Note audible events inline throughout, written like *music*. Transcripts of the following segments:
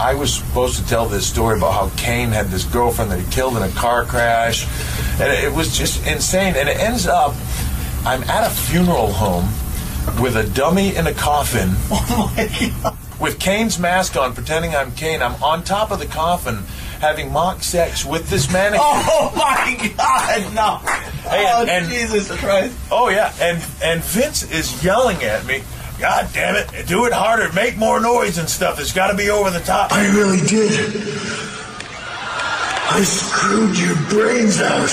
I was supposed to tell this story about how Kane had this girlfriend that he killed in a car crash, and it was just insane. And it ends up, I'm at a funeral home with a dummy in a coffin. *laughs* Oh my god! With Kane's mask on, pretending I'm Kane. I'm on top of the coffin, having mock sex with this mannequin. Oh my god! No. Hey, oh and- and- Jesus Christ! Oh yeah, and and Vince is yelling at me. God damn it! Do it harder, make more noise and stuff. It's got to be over the top. I really did. I screwed your brains out.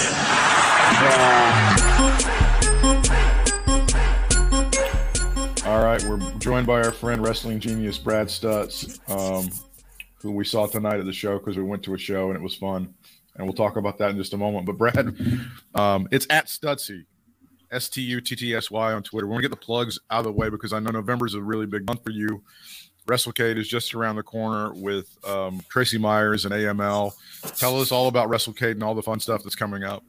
All right, we're joined by our friend wrestling genius Brad Stutts, um, who we saw tonight at the show because we went to a show and it was fun, and we'll talk about that in just a moment. But Brad, um, it's at Stuttsy, S T U T T S Y on Twitter. We're gonna get the plugs out of the way because I know November is a really big month for you. WrestleCade is just around the corner with um, Tracy Myers and AML. Tell us all about WrestleCade and all the fun stuff that's coming up.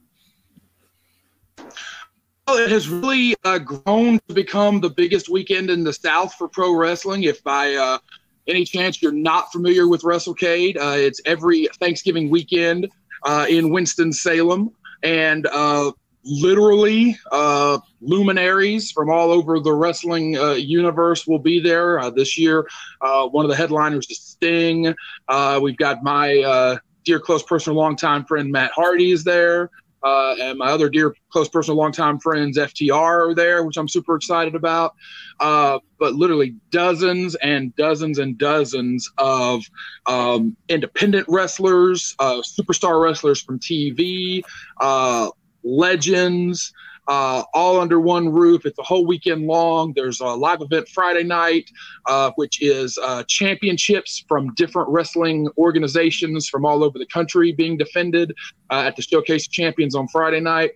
Well, it has really uh, grown to become the biggest weekend in the South for pro wrestling. If by uh, any chance you're not familiar with WrestleCade, uh, it's every Thanksgiving weekend uh, in Winston Salem, and uh, literally uh, luminaries from all over the wrestling uh, universe will be there uh, this year. Uh, one of the headliners is Sting. Uh, we've got my uh, dear close personal longtime friend Matt Hardy is there. And my other dear close personal longtime friends FTR are there, which I'm super excited about. But literally dozens and dozens and dozens of um, independent wrestlers, superstar wrestlers from TV, legends, uh, all under one roof. It's a whole weekend long. There's a live event Friday night, uh, which is uh, championships from different wrestling organizations from all over the country being defended uh, at the Showcase Champions on Friday night.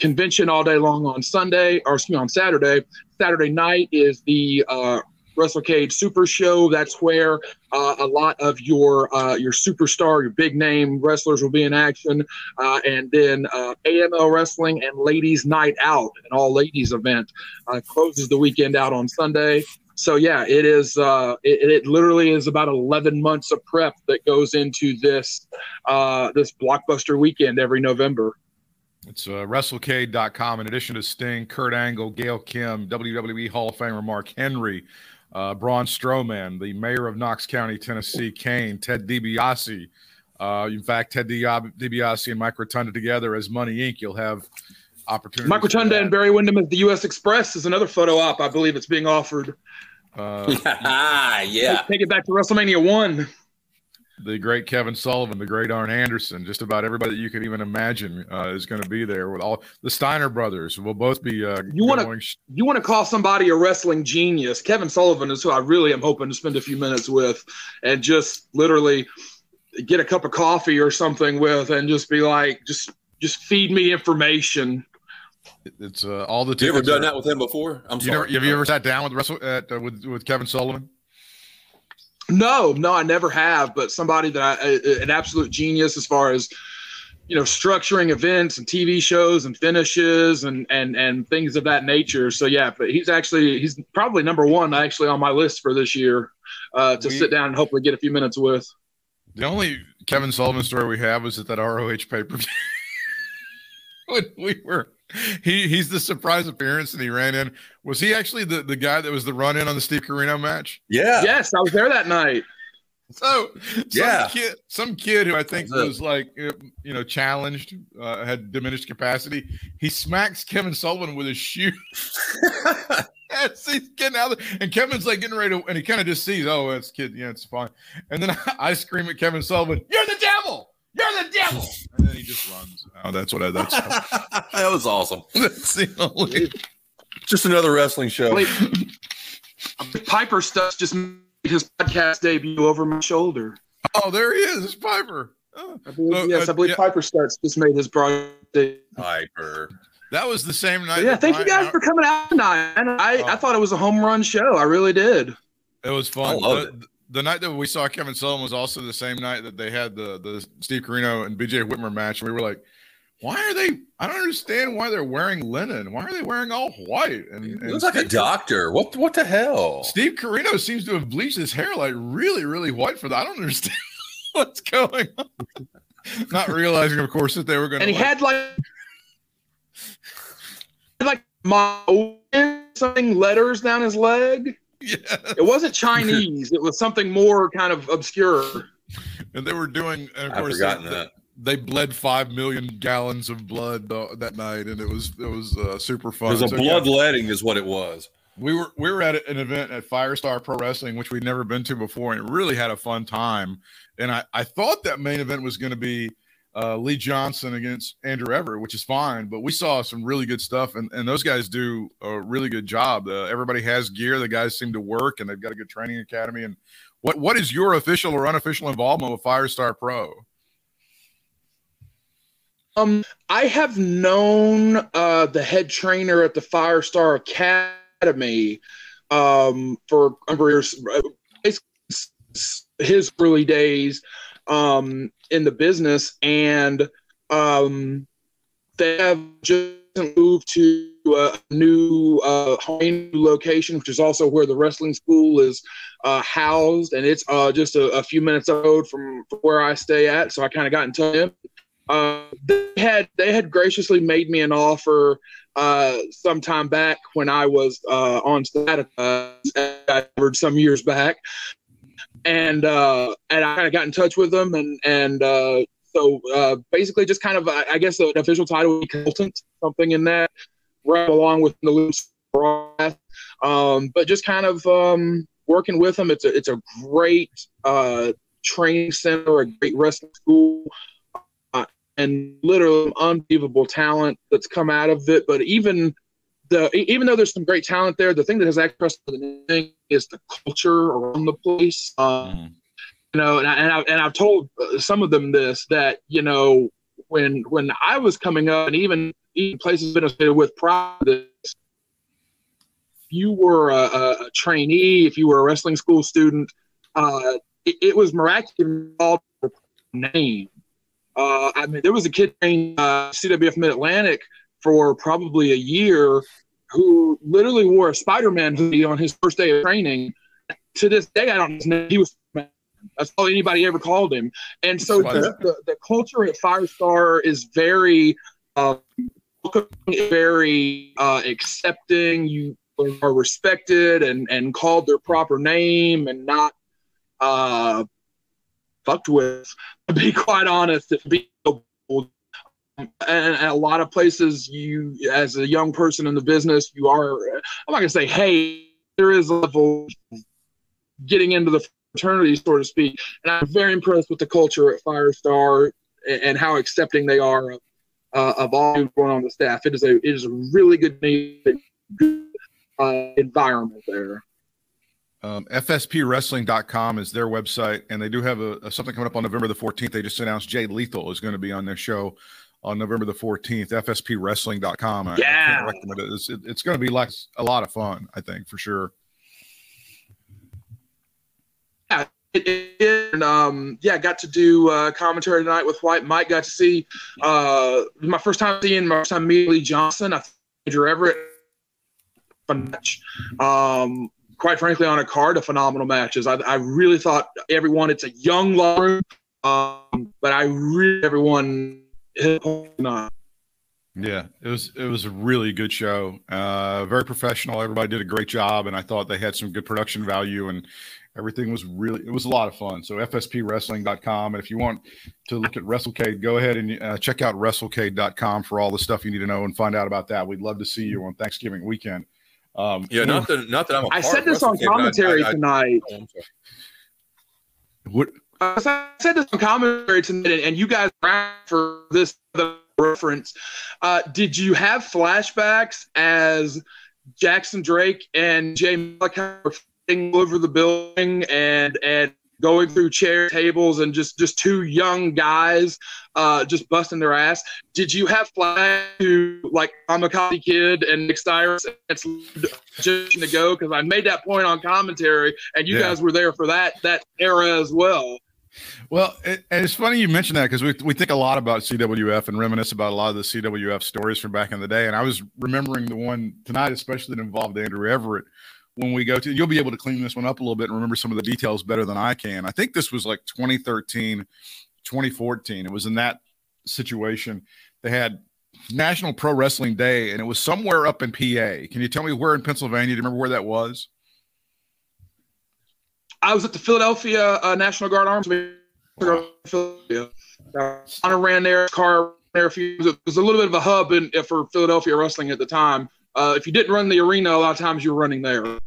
Convention all day long on Sunday, or excuse me, on Saturday. Saturday night is the uh, WrestleCade Super Show. That's where uh, a lot of your uh, your superstar, your big name wrestlers will be in action, uh, and then uh, AML Wrestling and Ladies Night Out, an all ladies event, uh, closes the weekend out on Sunday. So yeah, it is. Uh, it, it literally is about 11 months of prep that goes into this this blockbuster weekend every November. It's uh, WrestleCade.com. In addition to Sting, Kurt Angle, Gail Kim, WWE Hall of Famer Mark Henry, uh, Braun Strowman, the mayor of Knox County, Tennessee, Kane, Ted DiBiase. Uh, in fact, Ted Di- DiBiase and Mike Rotunda together as Money Inc. You'll have opportunities. Mike Rotunda and Barry Windham at the U.S. Express is another photo op. I believe it's being offered. Uh, *laughs* yeah. Take it back to WrestleMania one. The great Kevin Sullivan, the great Arn Anderson, just about everybody that you could even imagine uh, is going to be there. With all the Steiner brothers will both be. Uh, You wanna- sh- You want to call somebody a wrestling genius? Kevin Sullivan is who I really am hoping to spend a few minutes with, and just literally get a cup of coffee or something with, and just be like, just just feed me information. It's uh, all the. You ever done are- that with him before? I'm You never, have you ever sat down with wrestle at, uh, with with Kevin Sullivan? No, no, I never have. But somebody that I, an absolute genius as far as you know structuring events and TV shows and finishes and and and things of that nature. So yeah, but he's actually he's probably number one actually on my list for this year uh, to We- sit down and hopefully get a few minutes with. The only Kevin Sullivan story we have was at that ROH pay per view. *laughs* when we were, *laughs* he he's the surprise appearance and he ran in. Was he actually the, the guy that was the run in on the Steve Corino match? Yeah. Yes, I was there that night. So some Yeah. kid, some kid who I think That's it. was like you know challenged, uh, had diminished capacity. He smacks Kevin Sullivan with his shoe. *laughs* As he's getting out, there, and Kevin's like getting ready to, and he kind of just sees, oh, that's kid, yeah, it's fine. And then I, *laughs* I scream at Kevin Sullivan, "You're the devil! You're the devil!" And then he just runs. Oh, that's what I. That's, *laughs* that was awesome. *laughs* that's the only. Just another wrestling show. Wait, Piper Stutts just made his podcast debut over my shoulder. Oh, there he is, it's Piper. Oh, I believe, So, yes, uh, I believe yeah. Piper Stutts just made his broadcast. debut. Piper. that was the same night. Yeah, thank you Brian guys for coming out tonight. man. I, I Oh. thought it was a home run show. I really did. It was fun. I loved the, the night that we saw Kevin Sullivan was also the same night that they had the the Steve Corino and BJ Whitmer match. And we were like, why are they? I don't understand why they're wearing linen. Why are they wearing all white? And, He and looks like a doctor. What what the hell? Steve Corino seems to have bleached his hair like really, really white for that. I don't understand *laughs* what's going on. Not realizing, of course, that they were going to. and he had like like my something letters down his leg. Yeah, It wasn't Chinese. it was something more kind of obscure. and they were doing. And of I've course, forgotten they, that. they bled five million gallons of blood that night, and it was it was uh, super fun. It fun. was a So, yeah, bloodletting, is what it was. we were we were at an event at Firestar Pro Wrestling, which we'd never been to before, and it really had a fun time. And I I thought that main event was going to be uh, Lee Johnson against Andrew Everett, which is fine, but we saw some really good stuff, and and those guys do a really good job. Uh, everybody has gear. The guys seem to work, and they've got a good training academy. And what what is your official or unofficial involvement with Firestar Pro? Um, I have known uh, the head trainer at the Firestar Academy um, for a number of years. uh, his early days um, in the business, and um, they have just moved to a new uh, location, which is also where the wrestling school is uh, housed, and it's uh, just a, a few minutes road from where I stay at. So I kind of got in touch him uh, they had they had graciously made me an offer uh, some time back when I was uh, on. Uh, covered some years back, and uh, and I kind of got in touch with them, and and uh, so uh, basically just kind of I guess an official title consultant, something in that, right along with the loose um, but just kind of um, working with them. It's a it's a great uh, training center, a great wrestling school and literally unbelievable talent that's come out of it. But even the even though there's some great talent there, the thing that has access to the thing is the culture around the place. Um, You know, and I, and, I, and I've told uh, some of them this that you know when when I was coming up, and even even places been associated with this, if you were a, a, a trainee, if you were a wrestling school student, uh, it, it was miraculous name. Uh, I mean, there was a kid named uh, CWF Mid Atlantic for probably a year who literally wore a Spider-Man hoodie on his first day of training. To this day, I don't know. He was that's all anybody ever called him. And so the, the, the culture at Firestar is very, uh, very uh, accepting. You are respected and and called their proper name and not uh, fucked with. *laughs* To be quite honest, to be and, a lot of places, you as a young person in the business, you are. I'm not gonna say, hey, there is a level getting into the fraternity, so to speak. And I'm very impressed with the culture at Firestar and, and how accepting they are of, uh, of all going on the staff. It is a it is a really good, good uh, environment there. Um, FSPWrestling.com is their website, and they do have a, a something coming up on November the 14th. They just announced Jay Lethal is going to be on their show on November the 14th. FSPWrestling.com. I, I Yeah. can't recommend it. It's, it- it's going to be like a lot of fun, I think, for sure. It, and um, yeah, got to do uh, commentary tonight with White Mike. Got to see uh, my first time seeing my first time meeting Lee Johnson. I think Andrew Everett, fun match. Um, quite frankly, on a card of phenomenal matches. I, I really thought everyone. It's a young locker room, um, but I really everyone hit. Yeah, it was it was a really good show. Uh, very professional. Everybody did a great job, and I thought they had some good production value, and everything was really it was a lot of fun. So FSPWrestling.com, and if you want to look at WrestleCade, go ahead and uh, check out WrestleCade.com for all the stuff you need to know and find out about that. We'd love to see you on Thanksgiving weekend. Um, Yeah, not that not that I'm. a I part said of this on WrestleCade, but I- commentary I- I- tonight. oh, I'm what so I said this on commentary tonight, and you guys for this the reference. Uh, did you have flashbacks as Jackson Drake and Jay Malachi were over the building and and going through chair tables and just just two young guys uh, just busting their ass? Did you have flashbacks to like Kamikaze Kid and Nick Styrus? It's just to go because I made that point on commentary, and you Yeah. guys were there for that that era as well. Well, it, it's funny you mentioned that because we, we think a lot about CWF and reminisce about a lot of the CWF stories from back in the day. And I was remembering the one tonight, especially that involved Andrew Everett. When we go to, you'll be able to clean this one up a little bit and remember some of the details better than I can. I think this was like 2013, 2014. It was in that situation. They had National Pro Wrestling Day, and it was somewhere up in PA. Can you tell me where in Pennsylvania? Do you remember where that was? I was at the Philadelphia uh, National Guard Arms. Uh, I ran there, car there a few. It was a little bit of a hub in, for Philadelphia wrestling at the time. Uh, if you didn't run the arena, a lot of times you were running there.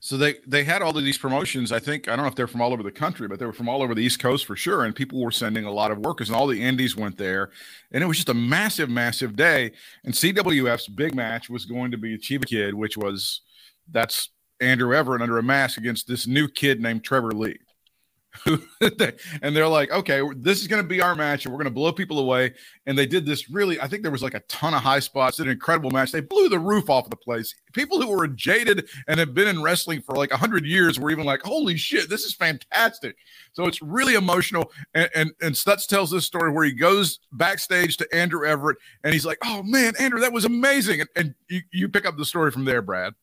So they they had all of these promotions. I think I don't know if they're from all over the country, but they were from all over the East Coast for sure. And people were sending a lot of workers, and all the indies went there, and it was just a massive, massive day. And CWF's big match was going to be Chiba Kid, which was that's Andrew Everett under a mask against this new kid named Trevor Lee. *laughs* and they're like, okay, this is going to be our match, and we're going to blow people away. And they did this really. I think there was like a ton of high spots. An incredible match. They blew the roof off of the place. People who were jaded and have been in wrestling for like hundred years were even like, holy shit, this is fantastic. So it's really emotional. And and, and Stutts tells this story where he goes backstage to Andrew Everett, and he's like, oh man, Andrew, that was amazing. And, and you, you pick up the story from there, Brad.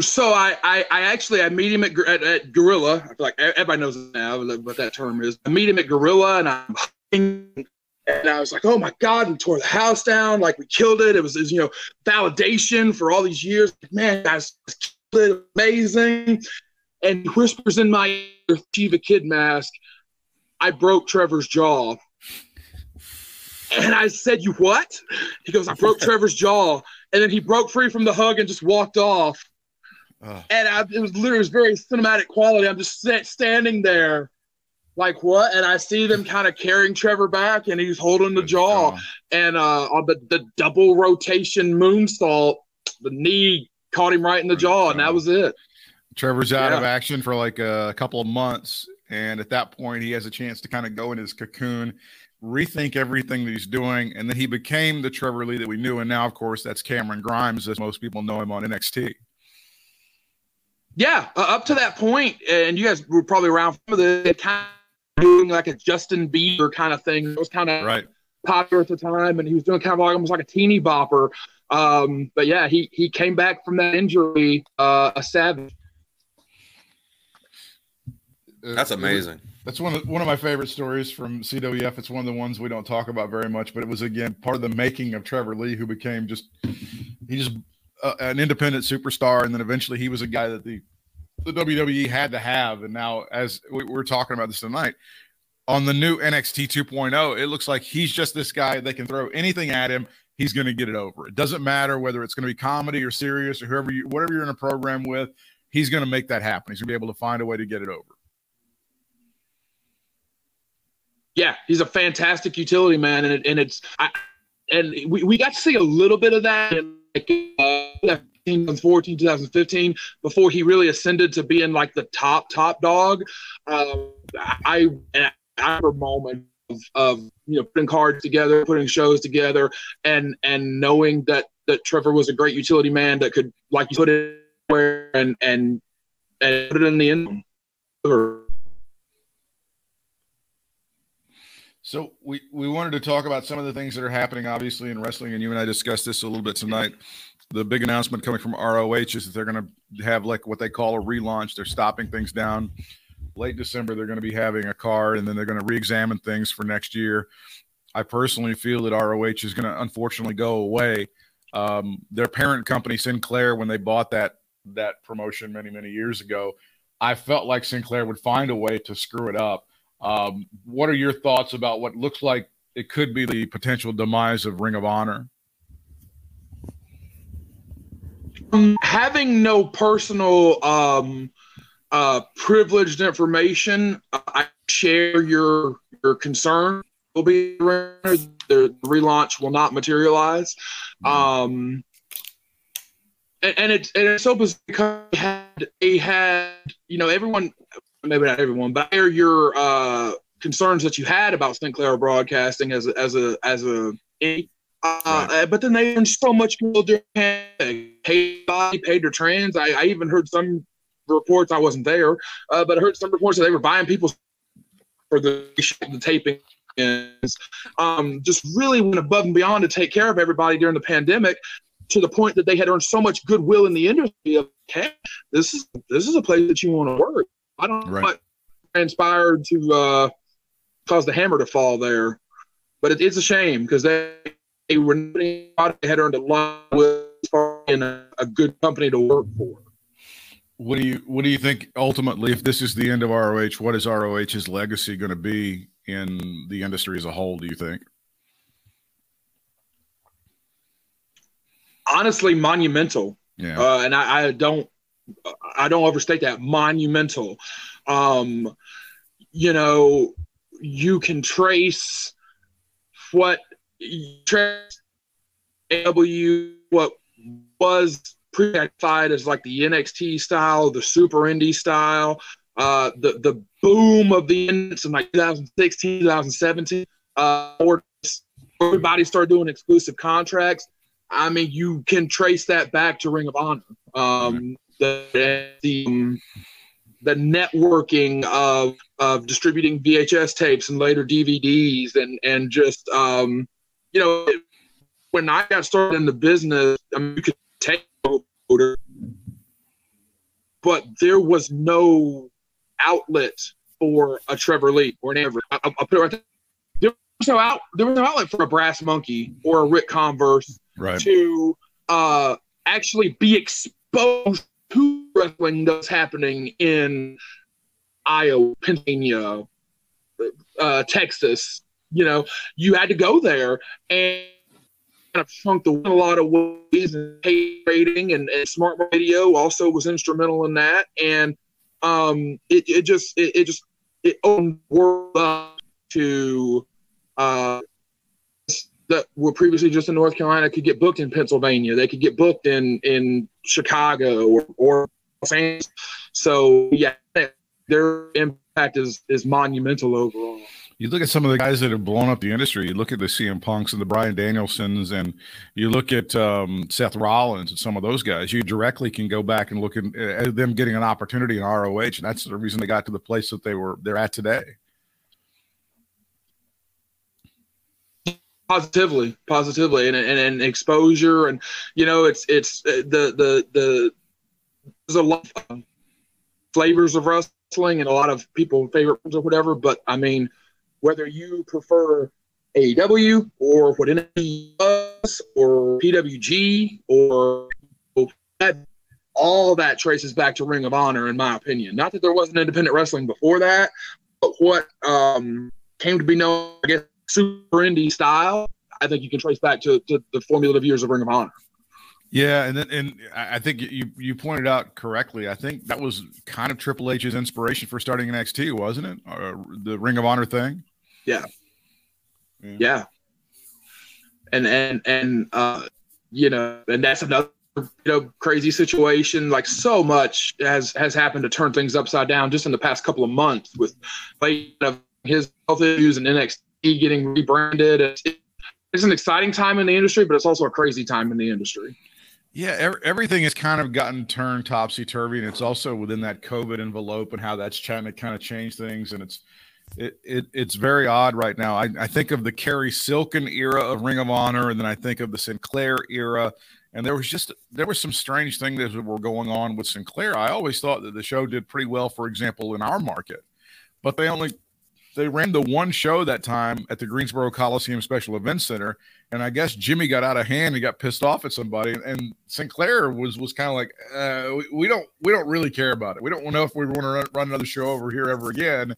So I, I, I, actually I meet him at, at, at, Gorilla. I feel like everybody knows now what that term is. I meet him at Gorilla, and I'm hugging. and I was like, oh my god, we tore the house down, like we killed it. It was, it was you know validation for all these years. Man, guys, killed it, amazing. And he whispers in my ear, Chiba Kid mask, I broke Trevor's jaw. And I said, You what? He goes, I broke *laughs* Trevor's jaw. And then he broke free from the hug and just walked off. And I, it was literally it was very cinematic quality. I'm just sit, standing there, like what? And I see them kind of carrying Trevor back, and he's holding the jaw, and uh, on the the double rotation moonsault, the knee caught him right in the jaw, and that was it. Trevor's out yeah. of action for like a couple of months, and at that point, he has a chance to kind of go in his cocoon, rethink everything that he's doing, and then he became the Trevor Lee that we knew, and now, of course, that's Cameron Grimes, as most people know him on NXT. Yeah, uh, up to that point, and you guys were probably around for the kind of doing like a Justin Bieber kind of thing. It was kind of right. popular at the time, and he was doing kind of like, almost like a teeny bopper. Um, but yeah, he he came back from that injury uh, a savage. That's amazing. That's one of one of my favorite stories from CWF. It's one of the ones we don't talk about very much, but it was again part of the making of Trevor Lee, who became just he just an independent superstar, and then eventually he was a guy that the the WWE had to have. And now, as we, we're talking about this tonight, on the new NXT 2.0, it looks like he's just this guy. They can throw anything at him. He's going to get it over. It doesn't matter whether it's going to be comedy or serious or whoever you, whatever you're in a program with. He's going to make that happen. He's going to be able to find a way to get it over. Yeah, he's a fantastic utility man, and it, and it's I, and we, we got to see a little bit of that in uh, 2014, 2015, before he really ascended to being like the top top dog. Uh, I I a moment of, of you know putting cards together, putting shows together, and and knowing that that Trevor was a great utility man that could like you put it where and and and put it in the end. So we, we wanted to talk about some of the things that are happening, obviously, in wrestling, and you and I discussed this a little bit tonight. The big announcement coming from ROH is that they're going to have like what they call a relaunch. They're stopping things down. Late December, they're going to be having a card, and then they're going to re-examine things for next year. I personally feel that ROH is going to unfortunately go away. Um, their parent company, Sinclair, when they bought that that promotion many many years ago, I felt like Sinclair would find a way to screw it up um, what are your thoughts about what looks like it could be the potential demise of Ring of Honor? Um, having no personal um, uh, privileged information, I share your your concern. Will be the relaunch will not materialize, mm-hmm. um, and, and it's and it's so because they had, they had you know everyone maybe not everyone, but I your uh, concerns that you had about Sinclair Broadcasting as a, as a as a uh, right. but then they earned so much more. Paid paid their trans. I, I even heard some reports. I wasn't there, uh, but I heard some reports that they were buying people for the the taping. Um, just really went above and beyond to take care of everybody during the pandemic, to the point that they had earned so much goodwill in the industry. Of, hey, this is this is a place that you want to work. I don't know what transpired to uh, cause the hammer to fall there, but it, it's a shame because they, they were they had earned a lot with in a, a good company to work for. What do you What do you think ultimately, if this is the end of ROH, what is ROH's legacy going to be in the industry as a whole? Do you think? Honestly, monumental. Yeah. uh, and I, I don't I don't overstate that monumental. Um, you know, you can trace what trace AW what was pre-identified as like the NXT style, the Super Indie style, uh, the the boom of the in like 2016, 2017. Uh, everybody started doing exclusive contracts. I mean, you can trace that back to Ring of Honor. Um, the the, um, the networking of of distributing VHS tapes and later DVDs and and just um, you know when I got started in the business, I mean, you could take motor, but there was no outlet for a Trevor Lee or an Everett. I, I'll put it right there. There was no out. There was no outlet for a Brass Monkey or a Rick Converse right. to uh, actually be exposed to wrestling that's happening in Iowa, Pennsylvania, uh, Texas. You know, you had to go there and kind of shrunk the a lot of ways. And pay rating and, and smart radio also was instrumental in that. And um, it, it just it, it just it opened the world up to uh, that were previously just in North Carolina could get booked in Pennsylvania. They could get booked in in Chicago or or Los. So yeah, their impact is is monumental overall. You look at some of the guys that have blown up the industry. You look at the CM Punks and the Brian Danielsons, and you look at um, Seth Rollins and some of those guys. You directly can go back and look at, at them getting an opportunity in ROH, and that's the reason they got to the place that they were they're at today. Positively positively and, and and exposure and you know it's it's uh, the the the there's a lot of flavors of wrestling and a lot of people favorite or whatever but i mean whether you prefer AEW or what NXT was or PWG or all that traces back to Ring of Honor in my opinion. Not that there wasn't independent wrestling before that, but what um, came to be known, I guess, super indie style, I think you can trace back to, to the formulative years of Ring of Honor. Yeah, and then and I think you you pointed out correctly. I think that was kind of Triple H's inspiration for starting NXT, wasn't it? Or the Ring of Honor thing. Yeah. Yeah. And and and uh you know, and that's another you know crazy situation. Like so much has has happened to turn things upside down just in the past couple of months with like of his health issues and NXT getting rebranded. It's, it's an exciting time in the industry, but it's also a crazy time in the industry. Yeah, ev- everything has kind of gotten turned topsy turvy, and it's also within that COVID envelope and how that's trying to kind of change things. And it's it, it it's very odd right now. I, I think of the Cary Silkin era of Ring of Honor, and then I think of the Sinclair era. And there was just there were some strange things that were going on with Sinclair. I always thought that the show did pretty well, for example, in our market, but they only they ran the one show that time at the Greensboro Coliseum Special Events Center, and I guess Jimmy got out of hand and got pissed off at somebody, and Sinclair was was kind of like, uh, we, we don't we don't really care about it. We don't know if we want to run, run another show over here ever again.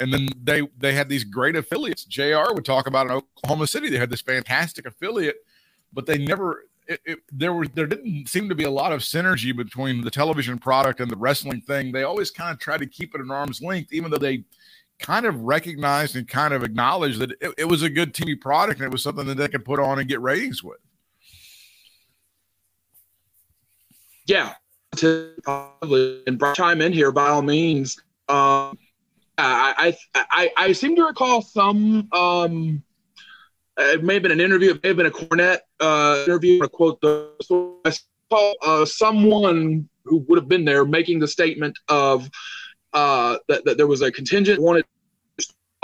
And then they they had these great affiliates. Jr. would talk about in Oklahoma City. They had this fantastic affiliate, but they never. It, it, there were there didn't seem to be a lot of synergy between the television product and the wrestling thing. They always kind of tried to keep it at arm's length, even though they kind of recognized and kind of acknowledged that it, it was a good TV product and it was something that they could put on and get ratings with. Yeah, to probably and chime in here by all means. Um, I, I I seem to recall some. Um, it may have been an interview. It may have been a Cornette uh, interview. I quote the I saw uh, someone who would have been there making the statement of uh, that, that there was a contingent wanted to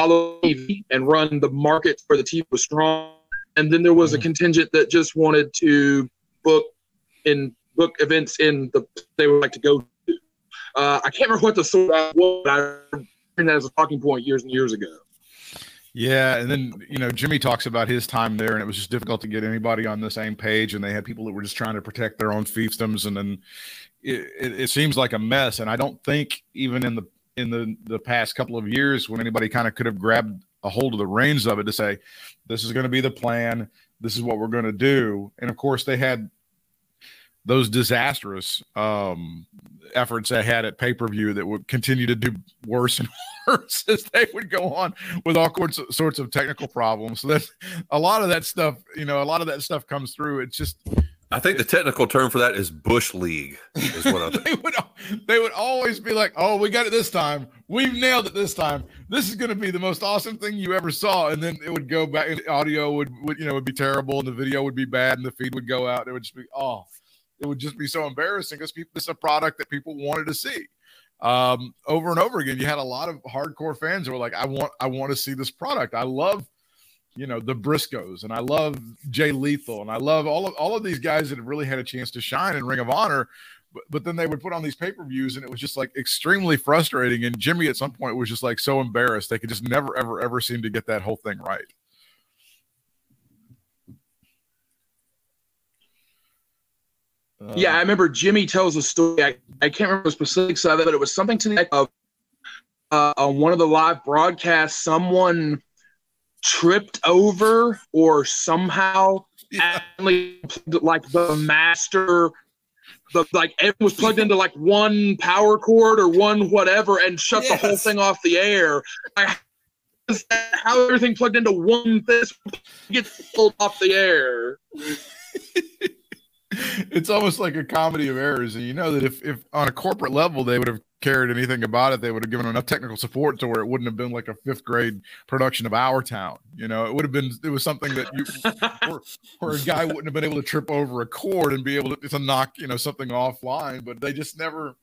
follow TV and run the market where the TV was strong, and then there was a Mhm. contingent that just wanted to book in book events in the they would like to go to. Uh, I can't remember what the sort of was. But I heard that as a talking point years and years ago. Yeah, and then you know Jimmy talks about his time there, and it was just difficult to get anybody on the same page, and they had people that were just trying to protect their own fiefdoms, and then it, it, it seems like a mess. And I don't think even in the in the the past couple of years when anybody kind of could have grabbed a hold of the reins of it to say, this is going to be the plan, this is what we're going to do, and of course they had those disastrous um, efforts they had at pay per view that would continue to do worse and *laughs* worse as they would go on with all sorts of technical problems. So that a lot of that stuff, you know, a lot of that stuff comes through. It's just I think the technical term for that is bush league. Is what I *laughs* think. they would they would always be like, "Oh, we got it this time. We've nailed it this time. This is going to be the most awesome thing you ever saw." And then it would go back, and audio would, would you know would be terrible, and the video would be bad, and the feed would go out. It would just be oh, it would just be so embarrassing because people this is a product that people wanted to see. Um, over and over again, you had a lot of hardcore fans who were like, "I want, I want to see this product. I love." You know the Briscoes, and I love Jay Lethal, and I love all of all of these guys that have really had a chance to shine in Ring of Honor but, but then they would put on these pay-per-views and it was just like extremely frustrating and jimmy at some point was just like so embarrassed they could just never ever ever seem to get that whole thing right Uh, Yeah, I remember Jimmy tells a story. I, I can't remember the specifics of it, but it was something to the effect of uh, on one of the live broadcasts, someone tripped over or somehow Yeah. like the master, the like it was plugged into like one power cord or one whatever and shut the whole thing off the air. I, how everything plugged into one this gets pulled off the air. *laughs* it's almost like a comedy of errors and you know that if, if on a corporate level they would have cared anything about it they would have given enough technical support to where it wouldn't have been like a fifth grade production of our town you know it would have been it was something that you where, where a guy wouldn't have been able to trip over a cord and be able to, to knock you know something offline but they just never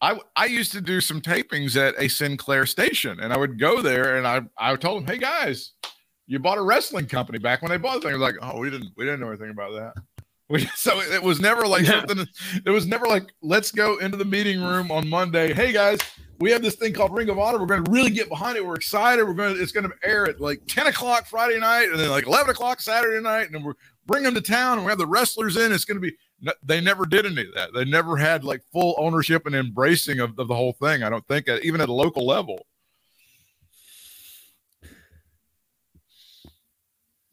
I, I used to do some tapings at a Sinclair station and I would go there and I, I told them, Hey guys, you bought a wrestling company back when they bought the thing. I was like, Oh, we didn't, we didn't know anything about that. We, *laughs* so it was never like Yeah. something, it was never like, let's go into the meeting room on Monday. Hey guys, we have this thing called Ring of Honor. We're going to really get behind it. We're excited. We're going to, it's going to air at like 10 o'clock Friday night and then like 11 o'clock Saturday night. And we're bring them to town and we have the wrestlers in. It's going to be, they never did any of that. They never had like full ownership and embracing of, of the whole thing. I don't think, even at a local level.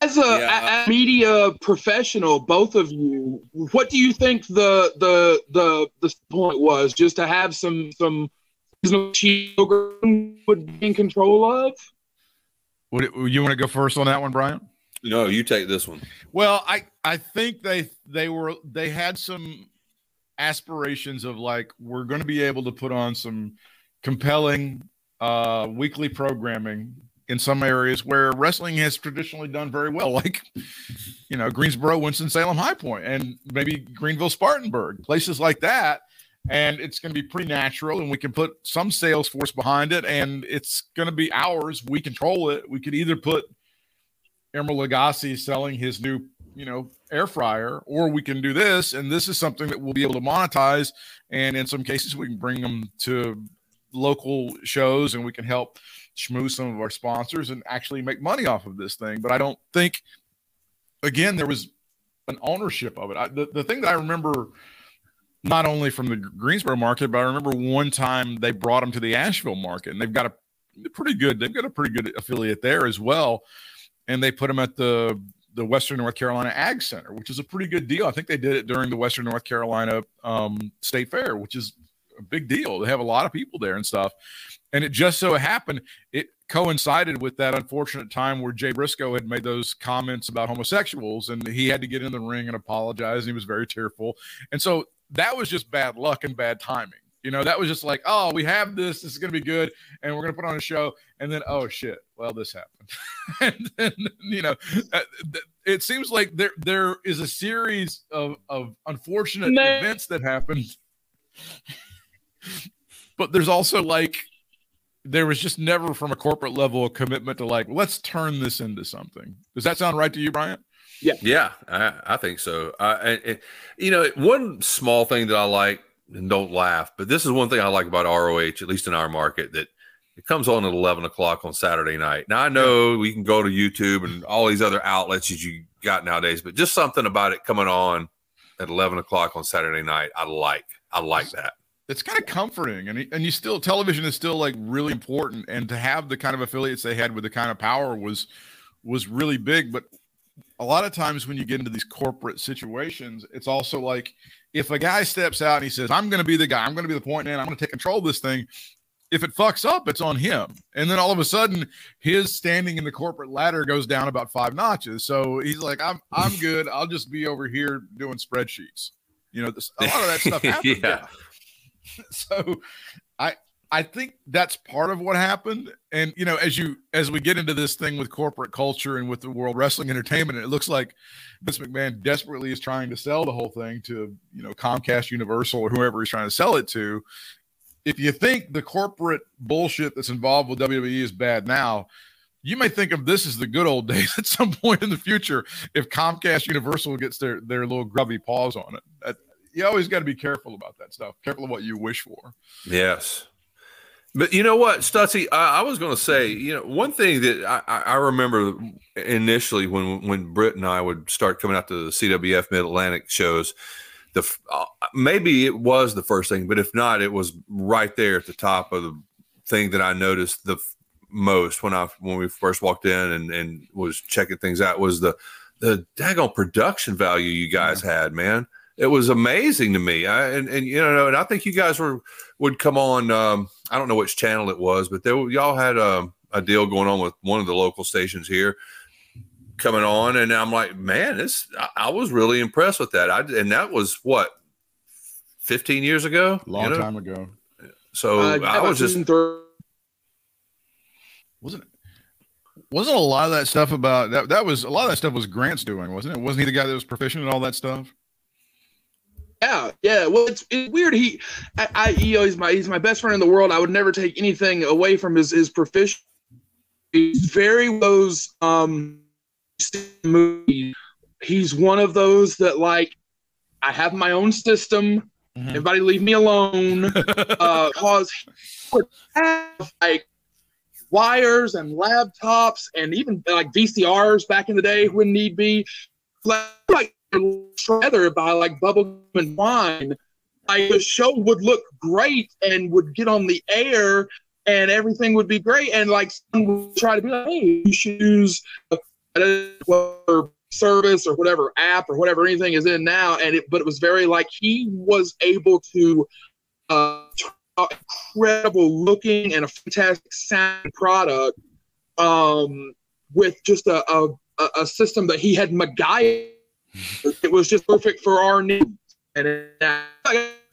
As a, Yeah. a- a media professional, both of you, what do you think the the the the point was? Just to have some some children would be in control of? Would it, you want to go first on that one, Brian? No, you take this one. Well, I I think they they were they had some aspirations of like we're going to be able to put on some compelling uh weekly programming in some areas where wrestling has traditionally done very well *laughs* like you know Greensboro, Winston-Salem, High Point and maybe Greenville, Spartanburg, places like that and it's going to be pretty natural and we can put some sales force behind it and it's going to be ours we control it we could either put Emeril Lagasse selling his new, you know, air fryer, or we can do this, and this is something that we'll be able to monetize. And in some cases, we can bring them to local shows, and we can help schmooze some of our sponsors and actually make money off of this thing. But I don't think, again, there was an ownership of it. I, the, the thing that I remember not only from the Greensboro market, but I remember one time they brought them to the Asheville market, and they've got a pretty good, they've got a pretty good affiliate there as well and they put them at the the Western North Carolina Ag Center, which is a pretty good deal. I think they did it during the Western North Carolina um, State Fair, which is a big deal. They have a lot of people there and stuff. And it just so happened it coincided with that unfortunate time where Jay Briscoe had made those comments about homosexuals, and he had to get in the ring and apologize. And he was very tearful, and so that was just bad luck and bad timing. You know, that was just like, oh, we have this. This is going to be good, and we're going to put on a show. And then, oh shit, well, this happened. *laughs* and then, you know, uh, it seems like there there is a series of of unfortunate events that happened. *laughs* but there's also like there was just never from a corporate level a commitment to like let's turn this into something. Does that sound right to you, Bryant? Yeah, yeah, I, I think so. Uh, and, and, you know, one small thing that I like, and don't laugh, but this is one thing I like about ROH, at least in our market, that it comes on at 11 o'clock on Saturday night. Now, I know we can go to YouTube and all these other outlets that you got nowadays, but just something about it coming on at 11 o'clock on Saturday night, I like. I like that. It's kind of comforting, and and you still television is still like really important, and to have the kind of affiliates they had with the kind of power was was really big. But a lot of times when you get into these corporate situations, it's also like if a guy steps out and he says, I'm going to be the guy, I'm going to be the point man, I'm going to take control of this thing. If it fucks up, it's on him. And then all of a sudden, his standing in the corporate ladder goes down about five notches. So he's like, I'm I'm *laughs* good. I'll just be over here doing spreadsheets. You know, this, a lot of that stuff *laughs* happens. Yeah. yeah. *laughs* So I I think that's part of what happened. And you know, as you as we get into this thing with corporate culture and with the World Wrestling Entertainment, it looks like Vince McMahon desperately is trying to sell the whole thing to you know Comcast, Universal, or whoever he's trying to sell it to. If you think the corporate bullshit that's involved with WWE is bad now, you may think of this as the good old *laughs* days at some point in the future if Comcast Universal gets their their little grubby paws on it. You always got to be careful about that stuff. Careful of what you wish for. Yes. But you know what, Stuttsy, I, I was going to say, you know, one thing that I, I remember initially when when Britt and I would start coming out to the CWF Mid Atlantic shows, the uh, maybe it was the first thing, but if not, it was right there at the top of the thing that I noticed the most when I when we first walked in and and was checking things out was the the daggone production value you guys yeah. had, man it was amazing to me. I, and, and you know, and I think you guys were would come on. Um, I don't know which channel it was, but there y'all had a, um, a deal going on with one of the local stations here coming on, and I'm like, man, this I, I was really impressed with that. I and that was what 15 years ago, long you know? time ago. So uh, I was just wasn't it wasn't a lot of that stuff about that that was a lot of that stuff was grant's doing wasn't it wasn't he the guy that was proficient in all that stuff yeah, yeah. Well, it's, it's weird. He, I, I, you know, he's my he's my best friend in the world. I would never take anything away from his his proficiency. He's very those um movies. He's one of those that like I have my own system. Mm-hmm. Everybody leave me alone. *laughs* uh, cause would have like wires and laptops and even like VCRs back in the day when need be. Like, like together by like bubble and wine, like the show would look great and would get on the air and everything would be great. And like someone would try to be like, hey, you should use whatever service or whatever app or whatever anything is in now. And it, but it was very like he was able to uh, incredible looking and a fantastic sound product um, with just a, a, a system that he had MacGyver it was just perfect for our needs. And that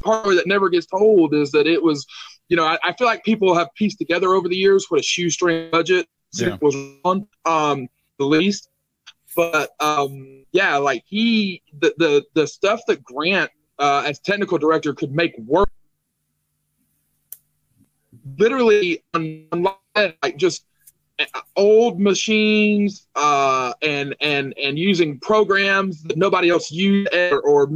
part that never gets told is that it was, you know, I, I, feel like people have pieced together over the years what a shoestring budget yeah. was on, um, the least. But um, yeah, like he, the the the stuff that Grant uh, as technical director could make work, literally, like just old machines uh, and and and using programs that nobody else used or, or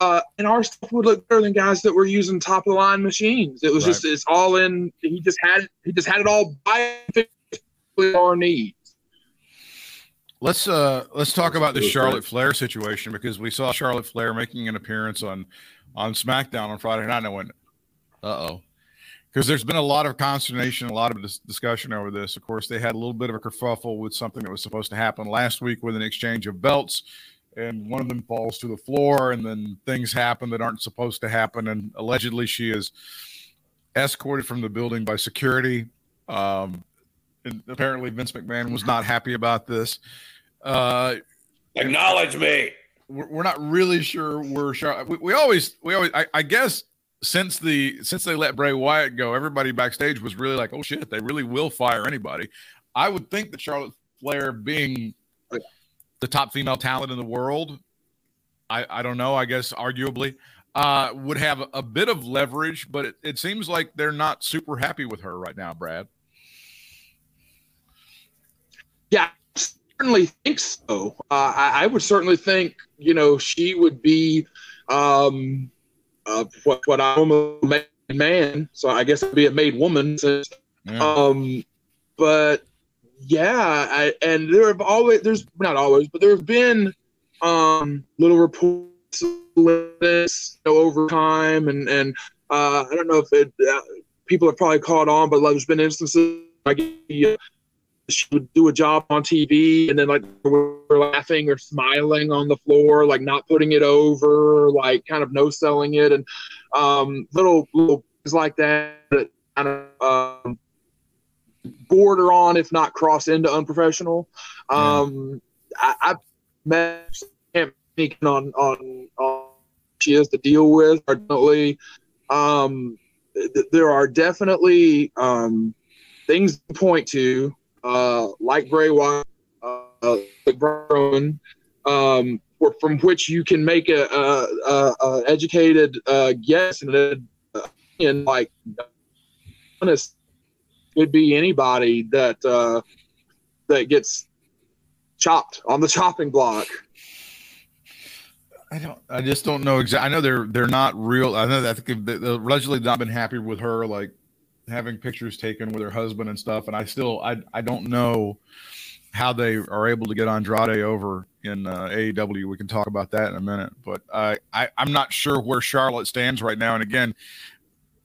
uh, and our stuff would look better than guys that were using top of the line machines. It was right. just it's all in. He just had it. He just had it all by our needs. Let's uh let's talk about the Charlotte Flair situation because we saw Charlotte Flair making an appearance on on SmackDown on Friday night. And I went, uh oh because there's been a lot of consternation, a lot of dis- discussion over this. Of course, they had a little bit of a kerfuffle with something that was supposed to happen last week with an exchange of belts, and one of them falls to the floor, and then things happen that aren't supposed to happen, and allegedly she is escorted from the building by security. Um, and apparently, Vince McMahon was not happy about this. Uh, Acknowledge me. We're, we're not really sure where Charlotte. We, we always, we always. I, I guess since the since they let Bray Wyatt go, everybody backstage was really like, "Oh shit, they really will fire anybody." I would think that Charlotte Flair, being the top female talent in the world, I I don't know. I guess arguably, uh, would have a, bit of leverage, but it, it seems like they're not super happy with her right now, Brad. Yeah, I certainly think so. Uh, I, I would certainly think you know she would be um, uh, what what I'm a made man, so I guess it'd be a made woman. Since, Yeah. um, but yeah, I, and there have always there's not always, but there have been um, little reports this you know, over time, and and uh, I don't know if it uh, people have probably caught on, but like, there's been instances like uh, she would do a job on TV and then like we're laughing or smiling on the floor, like not putting it over, like kind of no selling it, and um, little little things like that that kind of um, border on, if not cross into unprofessional. Um, I, I met can't speak on on on she has to deal with. Definitely, um, th- there are definitely um, things to point to uh, like Bray Wyatt, uh, um, for, from which you can make a, a, a, educated uh, guess and then like honest could be anybody that uh, that gets chopped on the chopping block. I don't. I just don't know exactly. I know they're they're not real. I know that they- they've allegedly not been happy with her, like having pictures taken with her husband and stuff. And I still, I I don't know how they are able to get Andrade over in uh, AEW. We can talk about that in a minute. But I, I I'm not sure where Charlotte stands right now. And again,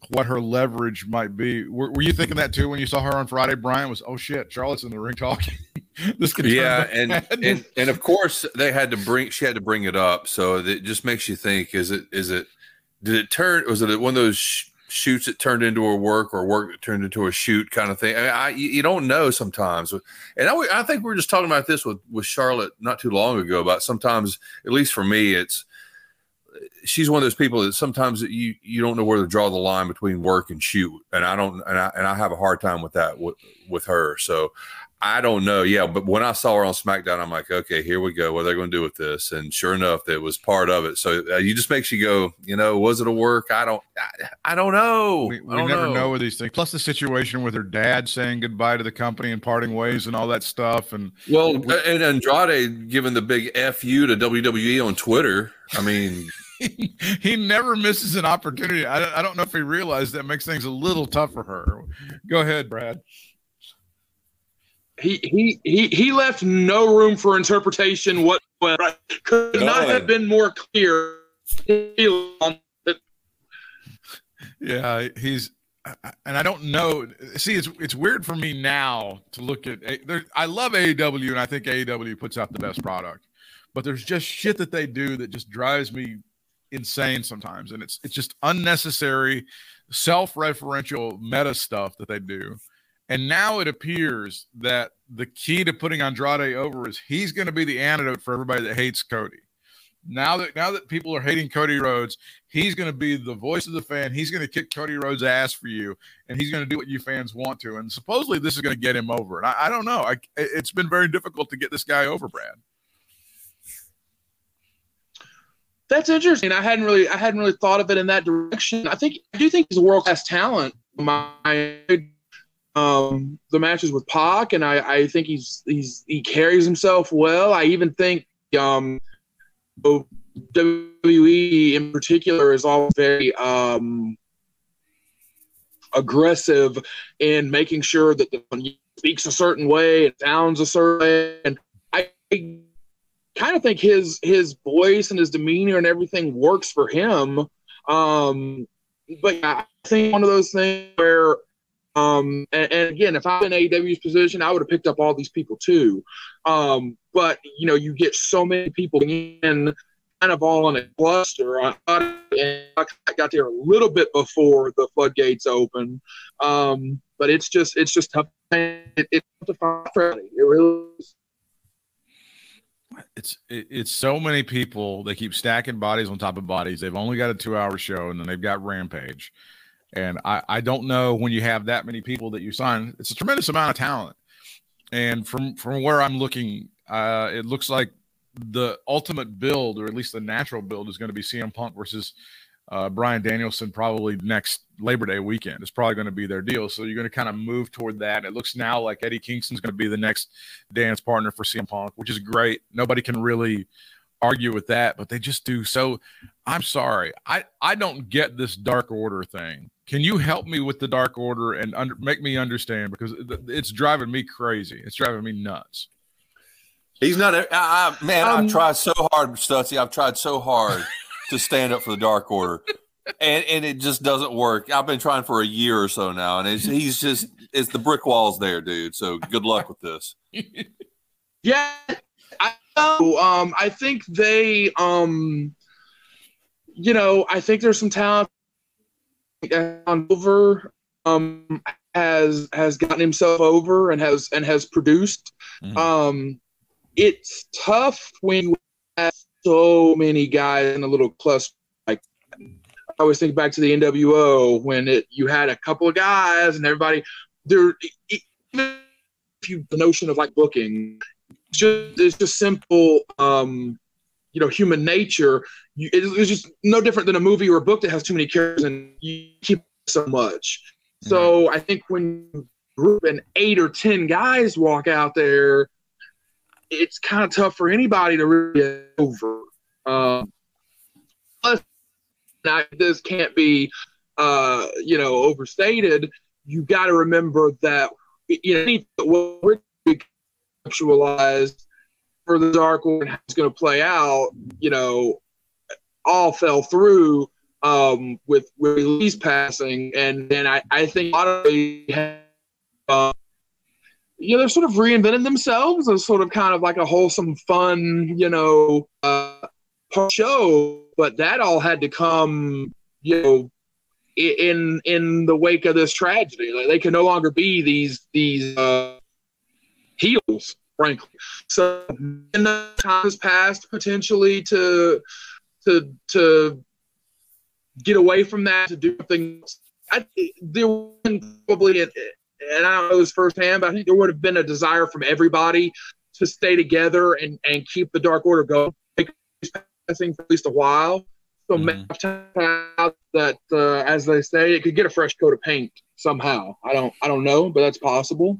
what her leverage might be. Were, were you thinking that too when you saw her on Friday? Brian was, oh shit, Charlotte's in the ring talking. *laughs* this could yeah and, and and of course they had to bring she had to bring it up so it just makes you think is it is it did it turn was it one of those shoots that turned into a work or work that turned into a shoot kind of thing. I, mean, I you don't know sometimes. And I, I think we were just talking about this with with charlotte not too long ago about sometimes at least for me it's she's one of those people that sometimes you you don't know where to draw the line between work and shoot. And i don't and i, and I have a hard time with that with, with her. So I don't know. Yeah, but when I saw her on SmackDown, I'm like, okay, here we go. What are they going to do with this? And sure enough, that was part of it. So uh, you just makes you go, you know, was it a work? I don't, I, I don't know. We, we don't never know. with these things. Plus the situation with her dad saying goodbye to the company and parting ways and all that stuff. And Well, and Andrade giving the big fu to WWE on Twitter. I mean, *laughs* he never misses an opportunity. I, I don't know if he realized that makes things a little tough for her. Go ahead, Brad. He he he he left no room for interpretation whatsoever. Could not have been more clear. Yeah, he's and I don't know. See, it's it's weird for me now to look at. There, I love AEW, and I think AEW puts out the best product, but there's just shit that they do that just drives me insane sometimes, and it's it's just unnecessary, self-referential meta stuff that they do. And now it appears that the key to putting Andrade over is he's going to be the antidote for everybody that hates Cody. Now that now that people are hating Cody Rhodes, he's going to be the voice of the fan. He's going to kick Cody Rhodes' ass for you, and he's going to do what you fans want to. And supposedly this is going to get him over. And I, I don't know. I, it's been very difficult to get this guy over, Brad. That's interesting. I hadn't really I hadn't really thought of it in that direction. I think I do think he's a world class talent. My um the matches with Pac, and I I think he's he's he carries himself well. I even think um WWE in particular is all very um aggressive in making sure that the, speaks a certain way, it sounds a certain way, and I kind of think his his voice and his demeanor and everything works for him. Um, but I think one of those things where, um, and, and again, if I'm in AEW's position, I would have picked up all these people too. Um, but you know, you get so many people in, kind of all in a cluster. I, got there a little bit before the floodgates open, um, but it's just it's just tough. It, it's tough to find. Friday. It really is. It's it, it's so many people. They keep stacking bodies on top of bodies. They've only got a two hour show, and then they've got Rampage. And I I don't know when you have that many people that you sign. It's a tremendous amount of talent. And from from where I'm looking, uh, it looks like the ultimate build, or at least the natural build, is going to be CM Punk versus uh, Bryan Danielson probably next Labor Day weekend It's probably going to be their deal. So you're going to kind of move toward that. It looks now like Eddie Kingston's going to be the next dance partner for CM Punk, which is great. Nobody can really argue with that, but they just do. So I'm sorry, I I don't get this Dark Order thing. Can you help me with the Dark Order and under, make me understand because it's driving me crazy. It's driving me nuts. He's not. I, I, man, Um, I've tried so hard, Stuttsy. I've tried so hard to stand up for the Dark Order, and and it just doesn't work. I've been trying for a year or so now, and it's, he's just it's the brick walls there, dude. So good luck with this. *laughs* Yeah, I know. Um, I think they, um, you know, I think there's some talent. John Silver, um, has has gotten himself over and has and has produced. Mhm. Um, it's tough when you have so many guys in a little cluster like. that. I always think back to the NWO when it you had a couple of guys and everybody there. Even if you the notion of like booking, it's just it's just simple um you know human nature you, it- it's just no different than a movie or a book that has too many characters and you keep so much. So i think when you group and eight or ten guys walk out there it's kind of tough for anybody to really get over. Um plus now this can't be uh you know overstated. You got to remember that you know anything that we're conceptualized for the Dark one, how it's going to play out, you know, all fell through um, with with Lee's passing, and then I, I think a lot of they have, uh, you know, they're sort of reinventing themselves as sort of kind of like a wholesome, fun, you know, uh, show, but that all had to come, you know, in in the wake of this tragedy. Like they can no longer be these these uh, heels, frankly. So enough time has passed potentially to to to get away from that to do something. I there would probably and I don't know this firsthand, but I think there would have been a desire from everybody to stay together and and keep the Dark Order going, passing for at least a while. So Mhm. maybe out that, uh, as they say, it could get a fresh coat of paint somehow. I don't, I don't know, but that's possible.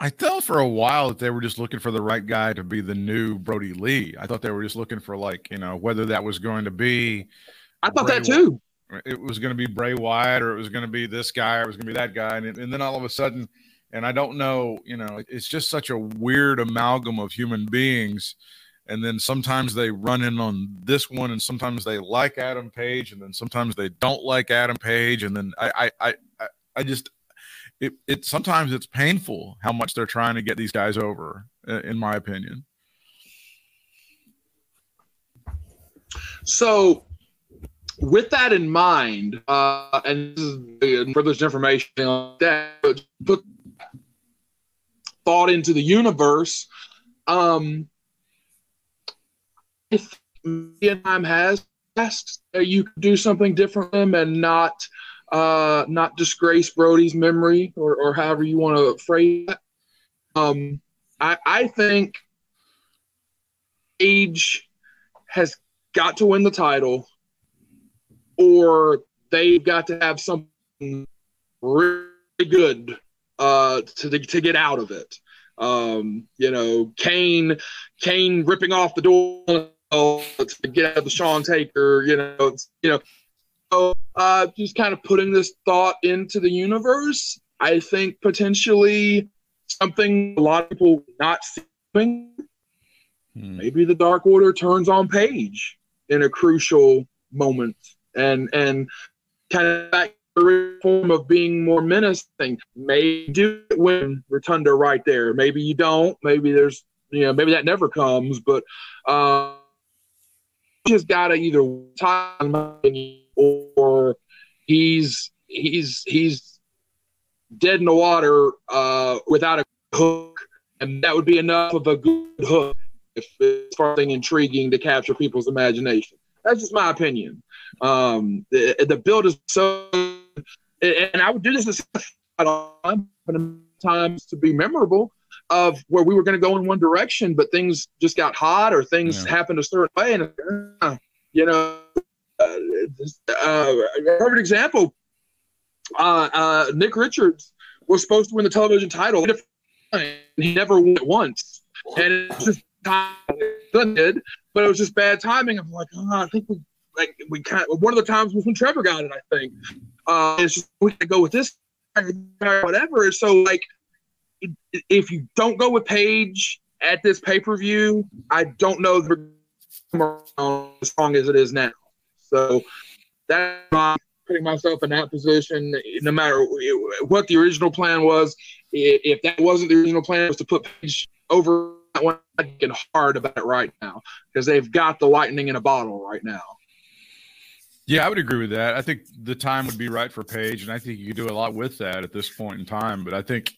I thought for a while that they were just looking for the right guy to be the new Brodie Lee. I thought they were just looking for like, you know, whether that was going to be I thought Bray that too. it was going to be Bray Wyatt or it was going to be this guy or it was going to be that guy. And, and then all of a sudden, and I don't know, you know, it's just such a weird amalgam of human beings. And then sometimes they run in on this one, and sometimes they like Adam Page, and then sometimes they don't like Adam Page. And then I, I, I, I, I just, it, it sometimes it's painful how much they're trying to get these guys over, in my opinion. So, with that in mind, uh, and this is this information on that, put thought into the universe. Um, if time has passed, you could do something different and not uh, not disgrace Brodie's memory or, or however you want to phrase it. Um, I, I think Age has got to win the title, or they've got to have something really good uh, to to get out of it. Um, you know, Kane, Kane ripping off the door to get out of the Sean Taker. You know, you know, uh, just kind of putting this thought into the universe. I think potentially something a lot of people not seeing maybe the Dark Order turns on Page in a crucial moment and and kind of that form of being more menacing. Maybe do it when Rotunda right there. Maybe you don't. Maybe there's you know maybe that never comes. But uh, just gotta either time or he's he's he's dead in the water uh, without a hook, and that would be enough of a good hook if it's something intriguing to capture people's imagination. That's just my opinion. Um, the, the build is so, and I would do this times to be memorable of where we were going to go in one direction, but things just got hot or things Yeah. happened a certain way, and uh, you know, uh, a perfect example. Uh, uh, Nick Richards was supposed to win the television title, and he never won it once. And it's just did, but it was just bad timing. I'm like, oh, I think we like we kind of, one of the times was when Trevor got it. I think uh, it's just we can go with this whatever. So like, if you don't go with Page at this pay per view, I don't know if as strong as it is now. So that's my putting myself in that position. No matter what the original plan was, if that wasn't the original plan, was to put Page over that one, I'm hard about it right now because they've got the lightning in a bottle right now. Yeah, I would agree with that. I think the time would be right for Page, and I think you could do a lot with that at this point in time. But I think,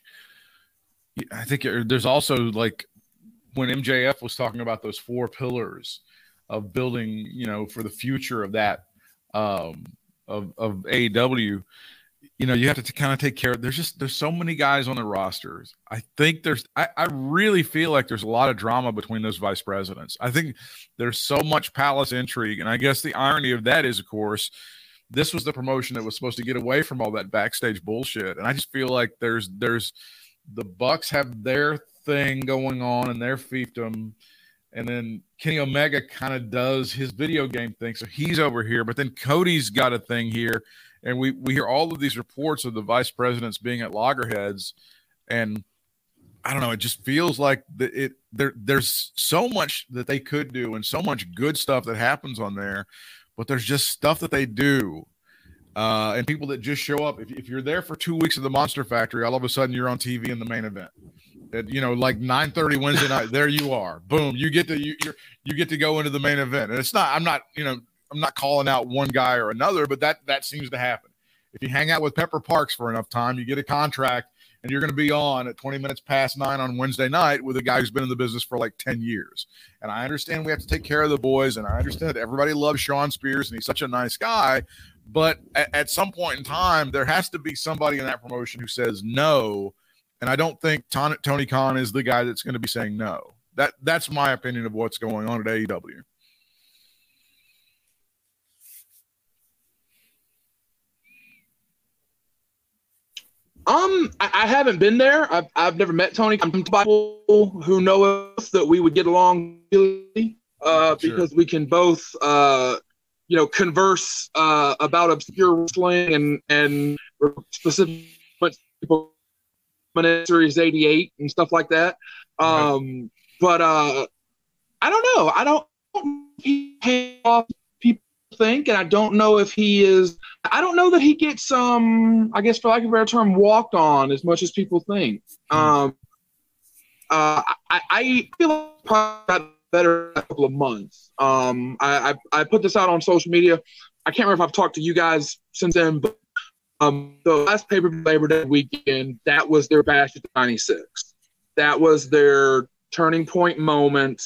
I think uh, there's also like when MJF was talking about those four pillars of building, you know, for the future of that um, of of AEW, you know, you have to kind of take care of. There's just there's so many guys on the rosters. I think there's I, I really feel like there's a lot of drama between those vice presidents. I think there's so much palace intrigue, and I guess the irony of that is, of course, this was the promotion that was supposed to get away from all that backstage bullshit. And I just feel like there's there's the Bucks have their thing going on and their fiefdom and then Kenny Omega kind of does his video game thing. So he's over here, but then Cody's got a thing here. And we, we hear all of these reports of the vice presidents being at loggerheads. And I don't know, it just feels like the, it there there's so much that they could do and so much good stuff that happens on there, but there's just stuff that they do. Uh, and people that just show up. If, if you're there for two weeks at the Monster Factory, all of a sudden you're on TV in the main event at you know like 9 30 wednesday night there you are. Boom. You get to you you get to go into the main event. And it's not i'm not you know i'm not calling out one guy or another but that that seems to happen. If you hang out with pepper parks for enough time you get a contract and you're going to be on at 20 minutes past nine on wednesday night with a guy who's been in the business for like 10 years. And i understand we have to take care of the boys and i understand that everybody loves Shawn Spears and he's such a nice guy but at, at some point in time there has to be somebody in that promotion who says no and I don't think Tony Khan is the guy that's going to be saying no. That that's my opinion of what's going on at AEW. Um, I, I, haven't been there. I've, I've never met Tony. I'm people who know us that we would get along really, uh, sure. because we can both, uh, you know, converse uh, about obscure wrestling and and specific people Series 88 and stuff like that. Um, But uh, I don't know. I don't he off people think, and I don't know if he is. I don't know that he gets um. I guess for lack of a better term, walked on as much as people think. Mm. Um, uh, I, I feel probably better a couple of months. Um, I, I I put this out on social media. I can't remember if I've talked to you guys since then, but um, the last paper Labor Day weekend, that was their bash at 96. That was their turning point moment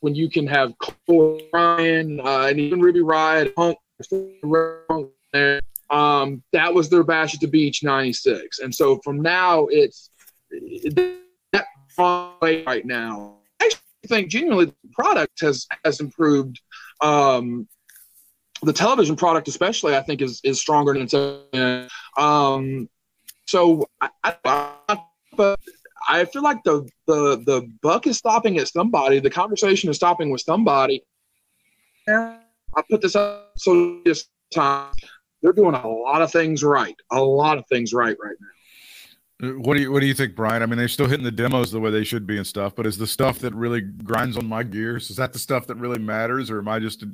when you can have Cole Ryan uh, and even Ruby Punk. Um, that was their bash at the beach 96. And so from now, it's that right now. I think genuinely the product has has improved um, the television product, especially, I think is is stronger than it's. Um, so I, I, but I feel like the the the buck is stopping at somebody. The conversation is stopping with somebody. I put this up so this time. They're doing a lot of things right. A lot of things right right now. What do you What do you think, Brian? I mean, they're still hitting the demos the way they should be and stuff, but is the stuff that really grinds on my gears? Is that the stuff that really matters, or am I just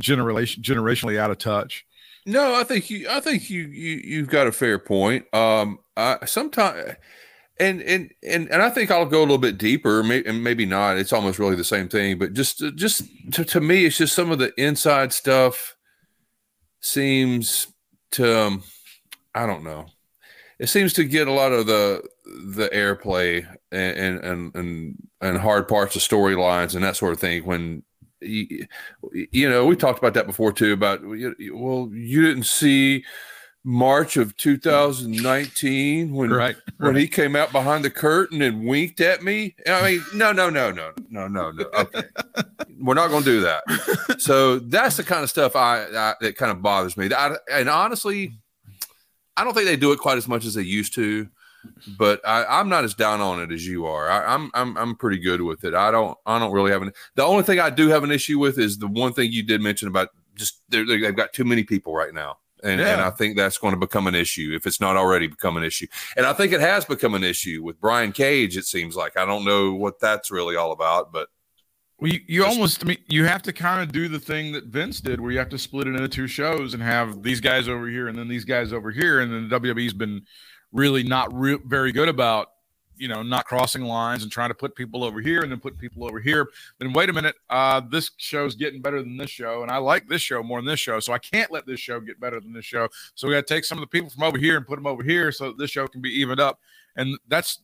generation generationally out of touch? No, I think you. I think you. You you've got a fair point. Um, I sometimes. And, and and and I think I'll go a little bit deeper, maybe, and maybe not. It's almost really the same thing, but just just to, to me, it's just some of the inside stuff seems to um, I don't know it seems to get a lot of the the airplay and and and and hard parts of storylines and that sort of thing when you, you know we talked about that before too about well you didn't see March of 2019 when right, when he came out behind the curtain and winked at me. I mean, no, no, no, no, no, no, no. Okay, *laughs* We're not going to do that. so that's the kind of stuff I, I that kind of bothers me. I, and honestly, I don't think they do it quite as much as they used to. But I, am not as down on it as you are. I, I'm I'm I'm pretty good with it. I don't I don't really have an. The only thing I do have an issue with is the one thing you did mention about just they've got too many people right now. And, yeah. and, I think that's going to become an issue if it's not already become an issue. And I think it has become an issue with Brian Cage. It seems like I don't know what that's really all about, but well, you, you almost I mean you have to kind of do the thing that Vince did, where you have to split it into two shows and have these guys over here and then these guys over here, and then the WWE's been really not re- very good about you know, not crossing lines and trying to put people over here and then put people over here. Then wait a minute, uh, this show's getting better than this show, and I like this show more than this show, so I can't let this show get better than this show. So we got to take some of the people from over here and put them over here so that this show can be evened up. And that's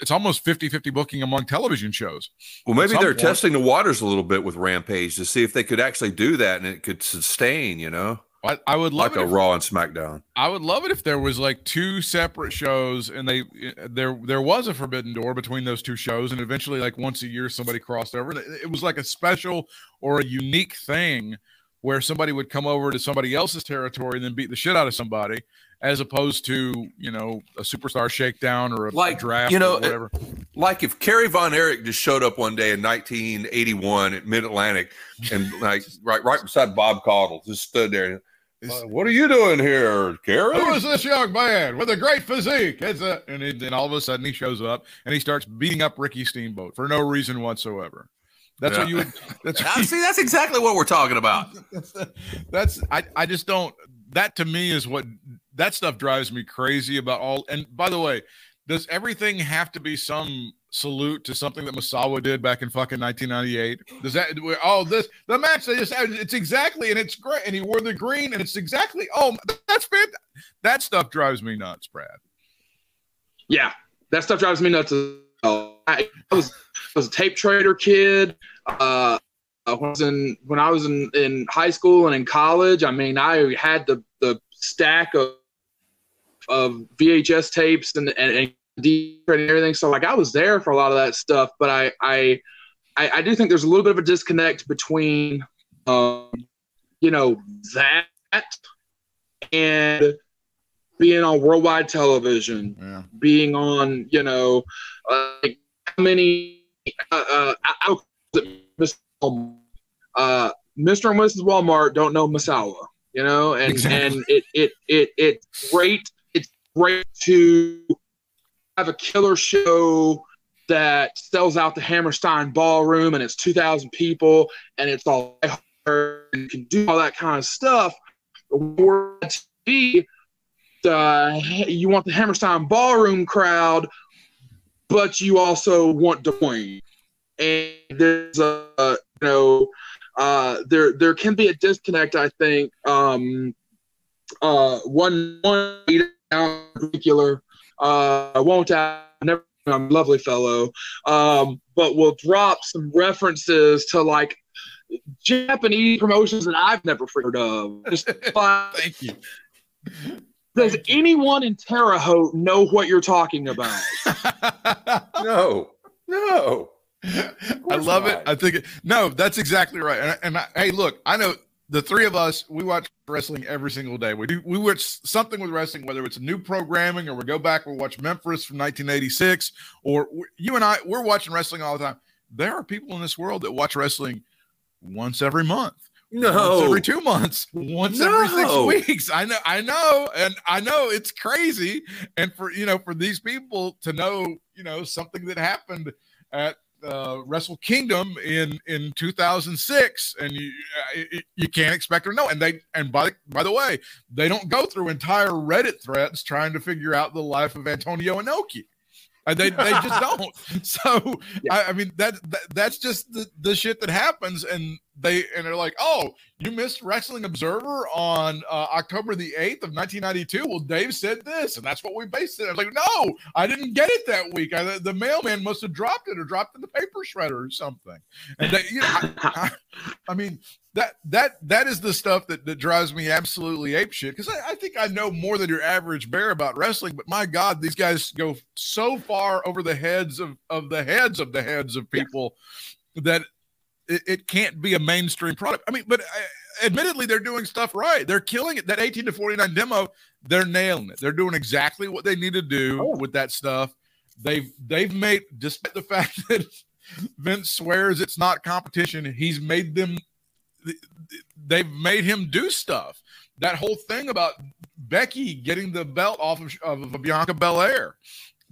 it's almost 50-50 booking among television shows. Well, maybe they're point. testing the waters a little bit with Rampage to see if they could actually do that and it could sustain, you know. I, I would love like a if, Raw and SmackDown. I would love it if there was like two separate shows, and they there there was a Forbidden Door between those two shows, and eventually, like once a year, somebody crossed over. It was like a special or a unique thing where somebody would come over to somebody else's territory and then beat the shit out of somebody, as opposed to you know a superstar shakedown or a, like, a draft, you know, whatever. Like if Kerry Von Erich just showed up one day in 1981 at Mid Atlantic and *laughs* like right right beside Bob Caudle, just stood there. Uh, what are you doing here, Kerry? Who is this young man with a great physique? It's a, and then all of a sudden he shows up and he starts beating up Ricky Steamboat for no reason whatsoever. That's yeah. what you would. That's *laughs* what you, see. That's exactly what we're talking about. that's, *laughs* that's I. I just don't. That to me is what that stuff drives me crazy about all. And by the way, does everything have to be some salute to something that Misawa did back in fucking 1998? Does that oh this the match they just had it's exactly and it's great and he wore the green and it's exactly oh that's fantastic. that stuff drives me nuts, Brad. Yeah, that stuff drives me nuts. I, was I was a tape trader kid. Uh, I was in when I was in, in high school and in college. I mean, I had the the stack of of VHS tapes and, and, and everything. So like I was there for a lot of that stuff, but I I I, I do think there's a little bit of a disconnect between um, you know that and being on worldwide television, yeah. being on you know like how many uh, uh, uh, Mr. and Mrs. Walmart don't know Misawa, you know, and exactly. and it it it it's great. Great to have a killer show that sells out the Hammerstein Ballroom and it's 2,000 people and it's all and can do all that kind of stuff. Or the, you want the Hammerstein Ballroom crowd, but you also want Des Moines. And there's a, you know, uh, there there can be a disconnect. I think um, uh, one one in particular uh, I won't add, never, I'm a lovely fellow, um, but we'll drop some references to like Japanese promotions that I've never heard of. Just *laughs* Thank you. Does anyone in Terre Haute know what you're talking about? *laughs* no, no. I love not. it. I think it, no, that's exactly right. And, and I, hey, look, I know the three of us, we watch wrestling every single day. We do we watch something with wrestling, whether it's new programming or we go back, we watch Memphis from 1986, or you and I, we're watching wrestling all the time. There are people in this world that watch wrestling once every month. No, once every two months, once no. every six weeks. I know, I know, and I know it's crazy. And for you know, for these people to know, you know, something that happened at uh, Wrestle Kingdom in in 2006, and you you can't expect them to know. And they and by by the way, they don't go through entire Reddit threads trying to figure out the life of Antonio Inoki. And they, they just *laughs* don't. So yeah. I, I, mean that, that that's just the, the shit that happens, and they and they're like, oh, you missed Wrestling Observer on uh, October the 8th of 1992. Well, Dave said this, and that's what we based it. I was like, no, I didn't get it that week. I, the mailman must have dropped it or dropped in the paper shredder or something. And they, you know, I, *laughs* I, I, mean, that that that is the stuff that, that drives me absolutely ape shit because I, I think I know more than your average bear about wrestling, but my God, these guys go so far over the heads of, of the heads of the heads of people that it, it can't be a mainstream product. I mean, but uh, admittedly, they're doing stuff right. They're killing it. That 18 to 49 demo, they're nailing it. They're doing exactly what they need to do Oh. with that stuff. They've they've made despite the *laughs* fact that Vince swears it's not competition, he's made them they've made him do stuff. That whole thing about Becky getting the belt off of, of Bianca Belair,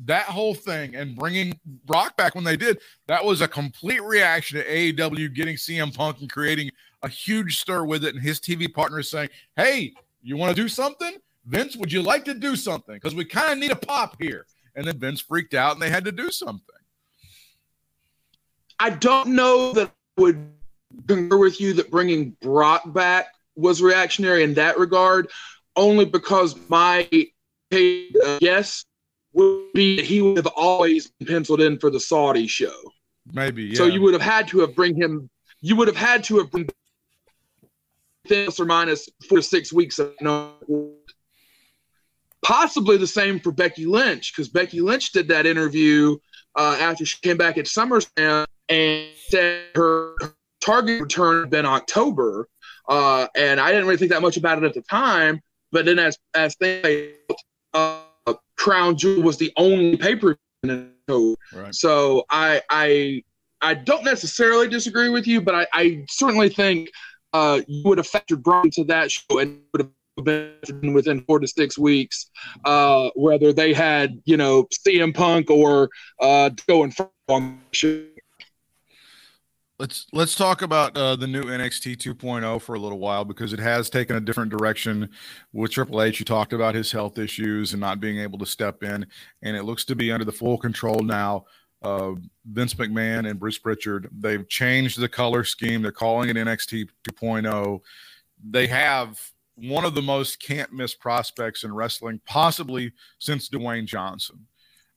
that whole thing, and bringing Brock back when they did, that was a complete reaction to AEW getting CM Punk and creating a huge stir with it. And his TV partner is saying, Hey, you want to do something? Vince, would you like to do something? Because we kind of need a pop here. And then Vince freaked out and they had to do something. I don't know that I would concur with you that bringing Brock back was reactionary in that regard, only because my uh, guess would be that he would have always been penciled in for the Saudi show. Maybe. Yeah. So you would have had to have bring him. You would have had to have bring plus or minus four to six weeks. Of, no, possibly the same for Becky Lynch because Becky Lynch did that interview uh, after she came back at SummerSlam and said her target return had been October, uh, and I didn't really think that much about it at the time. But then as as things uh, Crown Jewel was the only pay per view. Right. So I I I don't necessarily disagree with you, but I, I certainly think uh, you would have factored Braun to that show and would have been within four to six weeks, uh, whether they had you know CM Punk or uh, going on the show. Let's let's talk about uh, the new NXT 2.0 for a little while because it has taken a different direction with Triple H. You talked about his health issues and not being able to step in, and it looks to be under the full control now of Vince McMahon and Bruce Pritchard. They've changed the color scheme. They're calling it NXT 2.0. They have one of the most can't miss prospects in wrestling, possibly since Dwayne Johnson.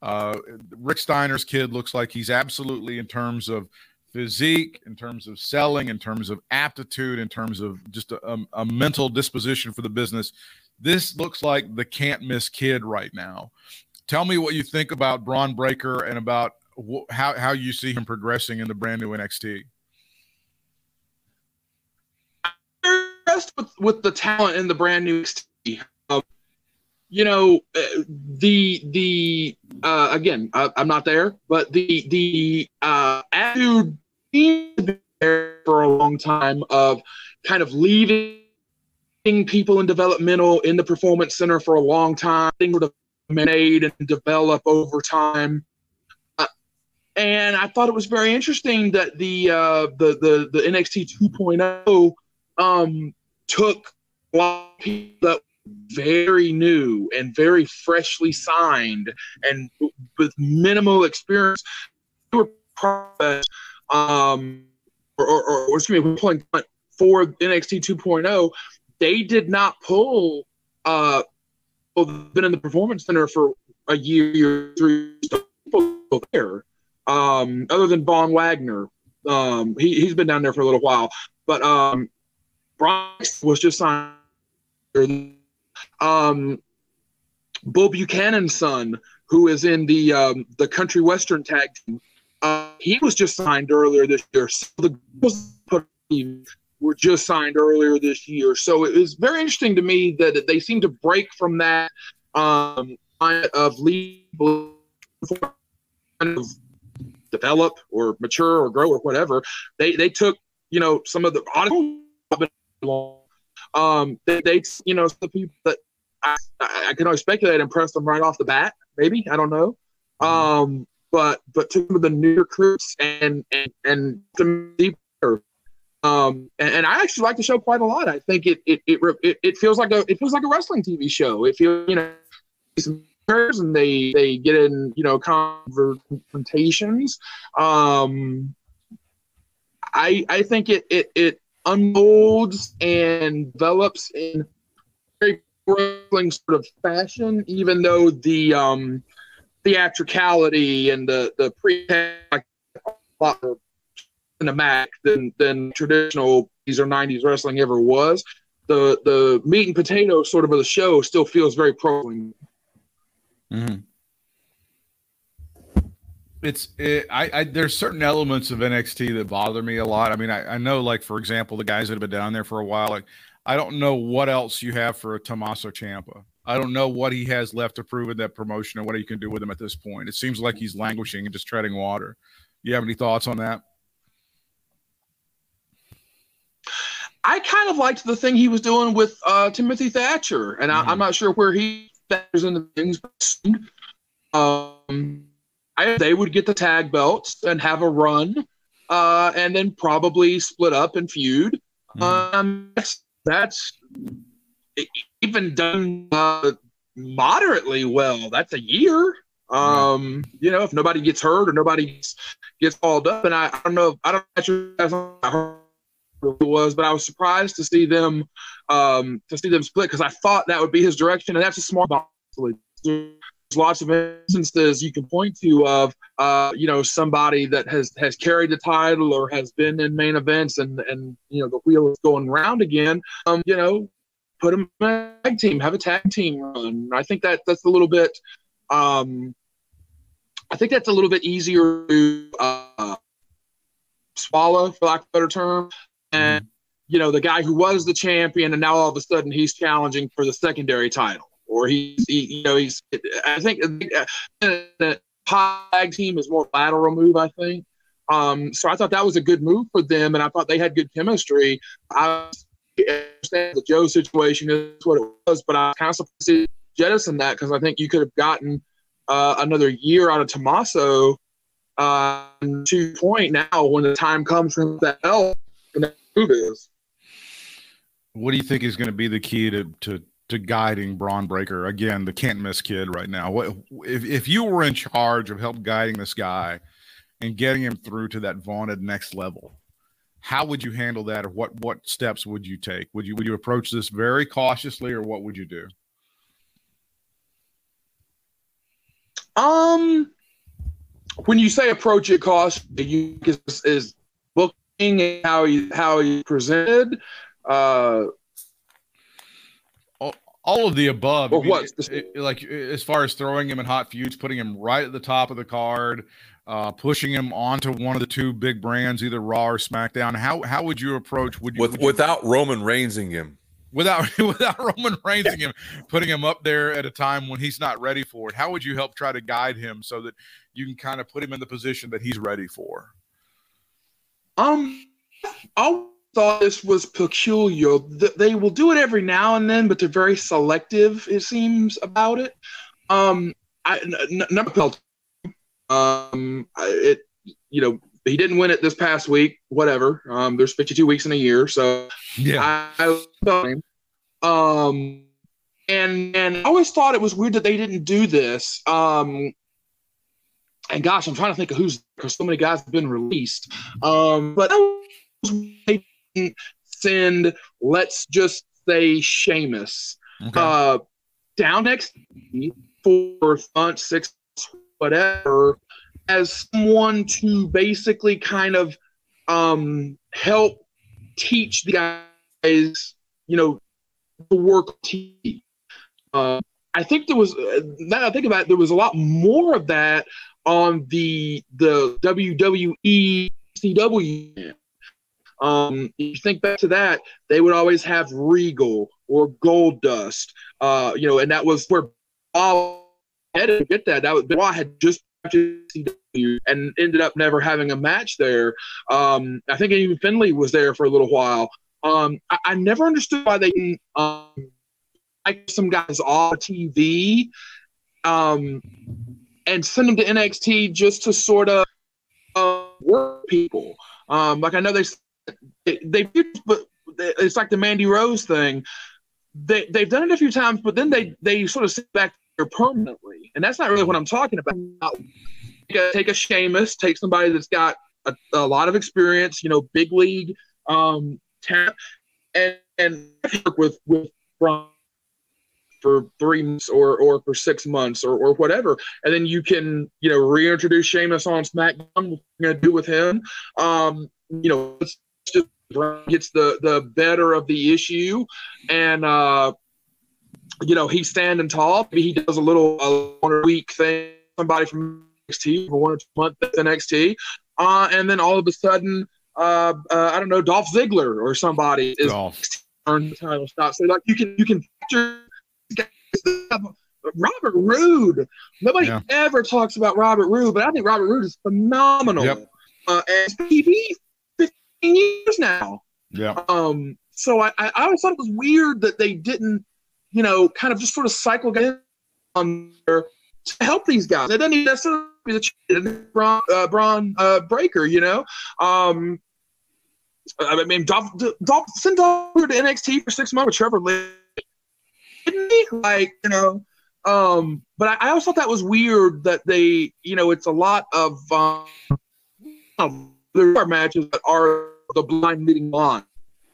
Uh, Rick Steiner's kid looks like he's absolutely in terms of physique, in terms of selling, in terms of aptitude, in terms of just a, a, a, mental disposition for the business. This looks like the can't miss kid right now. Tell me what you think about Bron Breakker and about wh- how, how you see him progressing in the brand new NXT. I'm Impressed with, with the talent in the brand new NXT. You know, uh, the the uh, again, I, am not there, but the the uh, attitude there for a long time of kind of leaving people in developmental in the performance center for a long time. Things would made and develop over time. Uh, and I thought it was very interesting that the uh, the the the NXT 2.0 um, took a lot of people that very new and very freshly signed and with minimal experience. Um or, or, or excuse me pulling for NXT 2.0 they did not pull uh well, been in the performance center for a year three people there. Um other than Von Wagner um he, he's been down there for a little while but um Bryce was just signed um, Bull Buchanan's son, who is in the um, the country western tag team, uh, he was just signed earlier this year. So the girls were just signed earlier this year. So it was very interesting to me that they seem to break from that um, of lead kind of develop or mature or grow or whatever. They they took you know some of the um, they, they, you know, the people that I, I can only speculate and press them right off the bat. Maybe I don't know. Um, but but to the new recruits and and and to deeper. Um, and, and, I actually like the show quite a lot. I think it it, it it it feels like a it feels like a wrestling TV show. It feels you know and they they get in you know confrontations. Um, I I think it it it unfolds and develops in very wrestling sort of fashion, even though the um, theatricality and the the pre like a lot more Mac than than traditional these or '90s wrestling ever was. The the meat and potato sort of of the show still feels very pro. Mm-hmm. It's it, I, I there's certain elements of NXT that bother me a lot. I mean, I, I know like for example, the guys that have been down there for a while, like I don't know what else you have for a Tommaso Ciampa. I don't know what he has left to prove in that promotion and what you can do with him at this point. It seems like he's languishing and just treading water. You have any thoughts on that? I kind of liked the thing he was doing with uh, Timothy Thatcher, and I, am not sure where he factors into things. Um, I, they would get the tag belts and have a run, uh, and then probably split up and feud. Mm-hmm. Um, that's, that's even done uh, moderately well. That's a year. Um, you know, if nobody gets hurt or nobody gets, gets called up, and I, I don't know, I don't know it was, but I was surprised to see them um, to see them split because I thought that would be his direction, and that's a smart. Lots of instances you can point to of uh, you know somebody that has has carried the title or has been in main events, and and you know the wheel is going round again. Um, you know, put them in a tag team, have a tag team run. I think that that's a little bit. Um, I think that's a little bit easier to uh, swallow, for lack of a better term, and you know the guy who was the champion and now all of a sudden he's challenging for the secondary title or he's he, you know he's i think the tag team is more lateral move i think um, so i thought that was a good move for them and i thought they had good chemistry i understand the joe situation is what it was but i kind of surprised jettison that because i think you could have gotten uh, another year out of Tommaso uh, to point now when the time comes for that belt move is. What do you think is going to be the key to to to guiding Bron Breakker again, the can't miss kid right now? What if if you were in charge of help guiding this guy and getting him through to that vaunted next level? How would you handle that, or what what steps would you take? Would you would you approach this very cautiously, or what would you do? Um, when you say approach it cautiously, you is, is booking how he how he presented. Uh, all of the above. Well, what? like as far as throwing him in hot feuds, putting him right at the top of the card, uh, pushing him onto one of the two big brands, either Raw or SmackDown. How how would you approach? Would you, With, would you, without Roman Reignsing him? Without *laughs* without Roman Reignsing him, putting him up there at a time when he's not ready for it. How would you help try to guide him so that you can kind of put him in the position that he's ready for? Um, I thought this was peculiar. They will do it every now and then, but they're very selective. It seems about it. Um, I number felt. Um, it you know he didn't win it this past week. Whatever. Um, there's 52 weeks in a year, so yeah. I, I um, and and I always thought it was weird that they didn't do this. Um, and gosh, I'm trying to think of who's because so many guys have been released. Um, but they didn't send, let's just say, Sheamus okay. uh, down next for months, six, whatever, as someone to basically kind of um, help teach the guys, you know, the work. Uh, I think there was uh, now I think about it, there was a lot more of that on the the WWE CW. Um, you think back to that, they would always have Regal or Goldust, uh, you know, and that was where Bob had to get that. That was Benoit had just and ended up never having a match there. Um, I think even Finlay was there for a little while. Um, I, I, never understood why they um, like some guys off TV. Um, and send them to NXT just to sort of uh, work people. Um, like I know they they but it's like the Mandy Rose thing. They they've done it a few times, but then they they sort of sit back there permanently, and that's not really what I'm talking about. Take a, Sheamus, take somebody that's got a, a lot of experience, you know, big league um, and and work with with for three months or or for six months or, or whatever, and then you can you know reintroduce Sheamus on SmackDown. What you're gonna do with him? Um, you know, gets the the better of the issue, and uh, you know he's standing tall. Maybe he does a little a week thing. Somebody from NXT for one or two months at NXT, uh, and then all of a sudden, uh, uh, I don't know, Dolph Ziggler or somebody is earned the title shot. So like you can you can picture Robert Roode. Nobody Yeah. ever talks about Robert Roode, but I think Robert Roode is phenomenal. Yep. Uh, and 15 years now. Yeah. Um, so I, I always thought it was weird that they didn't, you know, kind of just sort of cycle on there to help these guys. It doesn't even necessarily be the Bron, uh, Bron uh, Breakker, you know. Um, I mean, Dolph, Dolph, send Dolph to NXT for six months with Trevor Lee. Didn't he? Like, you know, um, but I, I always thought that was weird that they, you know, it's a lot of, um, there are matches that are the blind leading on.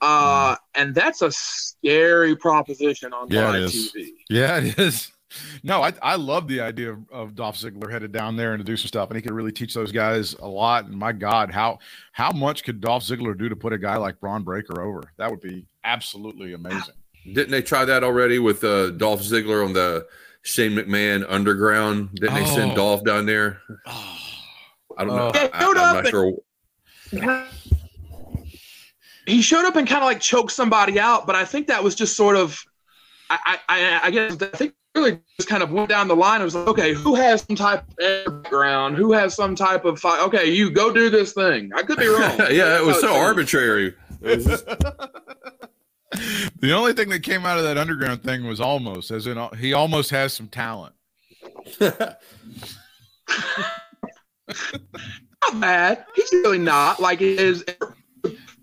Uh, and that's a scary proposition on Yeah, live. TV. Yeah, it is. *laughs* No, I, I love the idea of, of Dolph Ziggler headed down there and to do some stuff, and he could really teach those guys a lot. And my God, how how much could Dolph Ziggler do to put a guy like Bron Breakker over? That would be absolutely amazing. Didn't they try that already with uh, Dolph Ziggler on the Shane McMahon Underground? Didn't they send Oh. Dolph down there? Oh, *sighs* I don't know. Oh. Yeah, I, am not sure. He showed up and kind of like choked somebody out, but I think that was just sort of, I, I, I- I guess I think really just kind of went down the line. It was like, okay, who has some type of background? Who has some type of fight? Okay, you go do this thing. I could be wrong. *laughs* yeah, it was so Oh, arbitrary. Was just- *laughs* the only thing that came out of that underground thing was Omos, as in, he almost has some talent. *laughs* not bad. He's really not. Like it is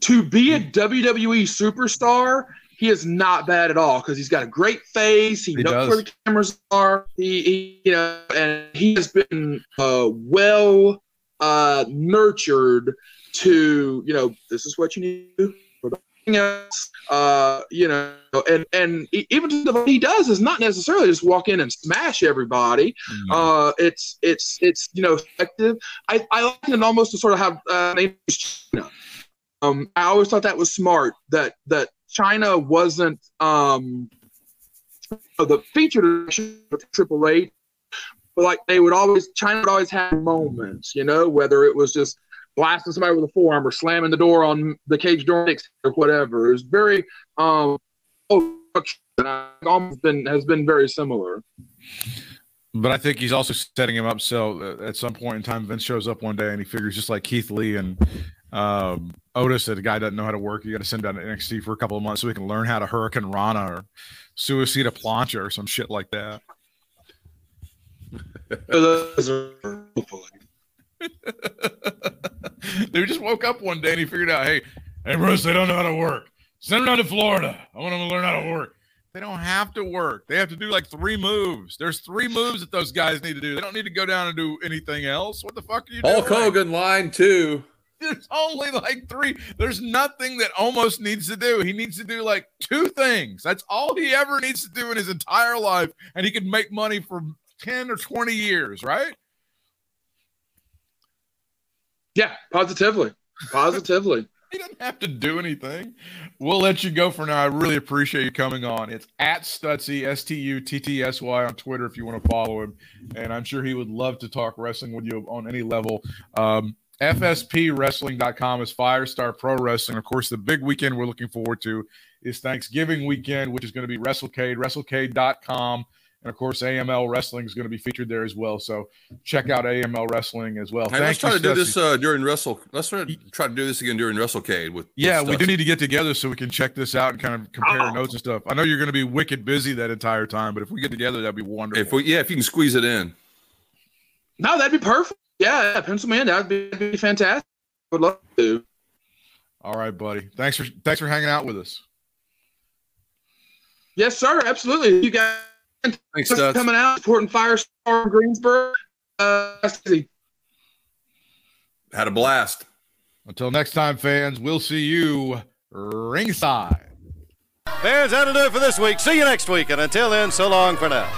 to be a WWE superstar. He is not bad at all because he's got a great face. He, He knows does. where the cameras are. He, he you know, and he has been uh, well uh, nurtured to you know this is what you need else. Uh, you know, and and even what he does is not necessarily just walk in and smash everybody. Uh, it's it's it's you know effective. I, I like it almost to sort of have uh, name Chyna. Um, I always thought that was smart. That that Chyna wasn't um, the featured of Triple H, but like they would always Chyna would always have moments, you know, whether it was just blasting somebody with a forearm or slamming the door on the cage door or whatever. It was very um, and I Omos been has been very similar. But I think he's also setting him up so uh, at some point in time, Vince shows up one day and he figures just like Keith Lee and um, Otis that a guy doesn't know how to work. You got to send him down to NXT for a couple of months so he can learn how to Hurricanrana or Suicida Plancha or some shit like that. *laughs* *laughs* They just woke up one day and he figured out, hey, hey, Bruce, they don't know how to work. Send them down to Florida. I want them to learn how to work. They don't have to work. They have to do like three moves. There's three moves that those guys need to do. They don't need to go down and do anything else. What the fuck are you doing? Hulk Hogan line two. There's only like three. There's nothing that Omos needs to do. He needs to do like two things. That's all he ever needs to do in his entire life. And he could make money for 10 or 20 years, right? Yeah, positively. Positively. *laughs* He doesn't have to do anything. We'll let you go for now. I really appreciate you coming on. It's at Stuttsy, S T U T T S Y on Twitter if you want to follow him. And I'm sure he would love to talk wrestling with you on any level. Um, FSPWrestling.com is Firestar Pro Wrestling. Of course, the big weekend we're looking forward to is Thanksgiving weekend, which is going to be WrestleCade, WrestleCade.com. And of course, AML Wrestling is going to be featured there as well. So check out AML Wrestling as well. Hey, Thank let's try you, to do Stuttsy. this uh, during Wrestle. Let's try, try to do this again during WrestleCade with. Yeah, with we do need to get together so we can check this out and kind of compare Oh. notes and stuff. I know you're going to be wicked busy that entire time, but if we get together, that'd be wonderful. If we, yeah, if you can squeeze it in. No, that'd be perfect. Yeah, pencil me in. That'd be, that'd be fantastic. Would love to. All right, buddy. Thanks for thanks for hanging out with us. Yes, sir. Absolutely. You guys Thanks, just Stutts. coming out supporting Firestar Greensburg. Uh. Had a blast. Until next time, fans, we'll see you ringside. Fans, that'll do it for this week. See you next week. And until then, so long for now.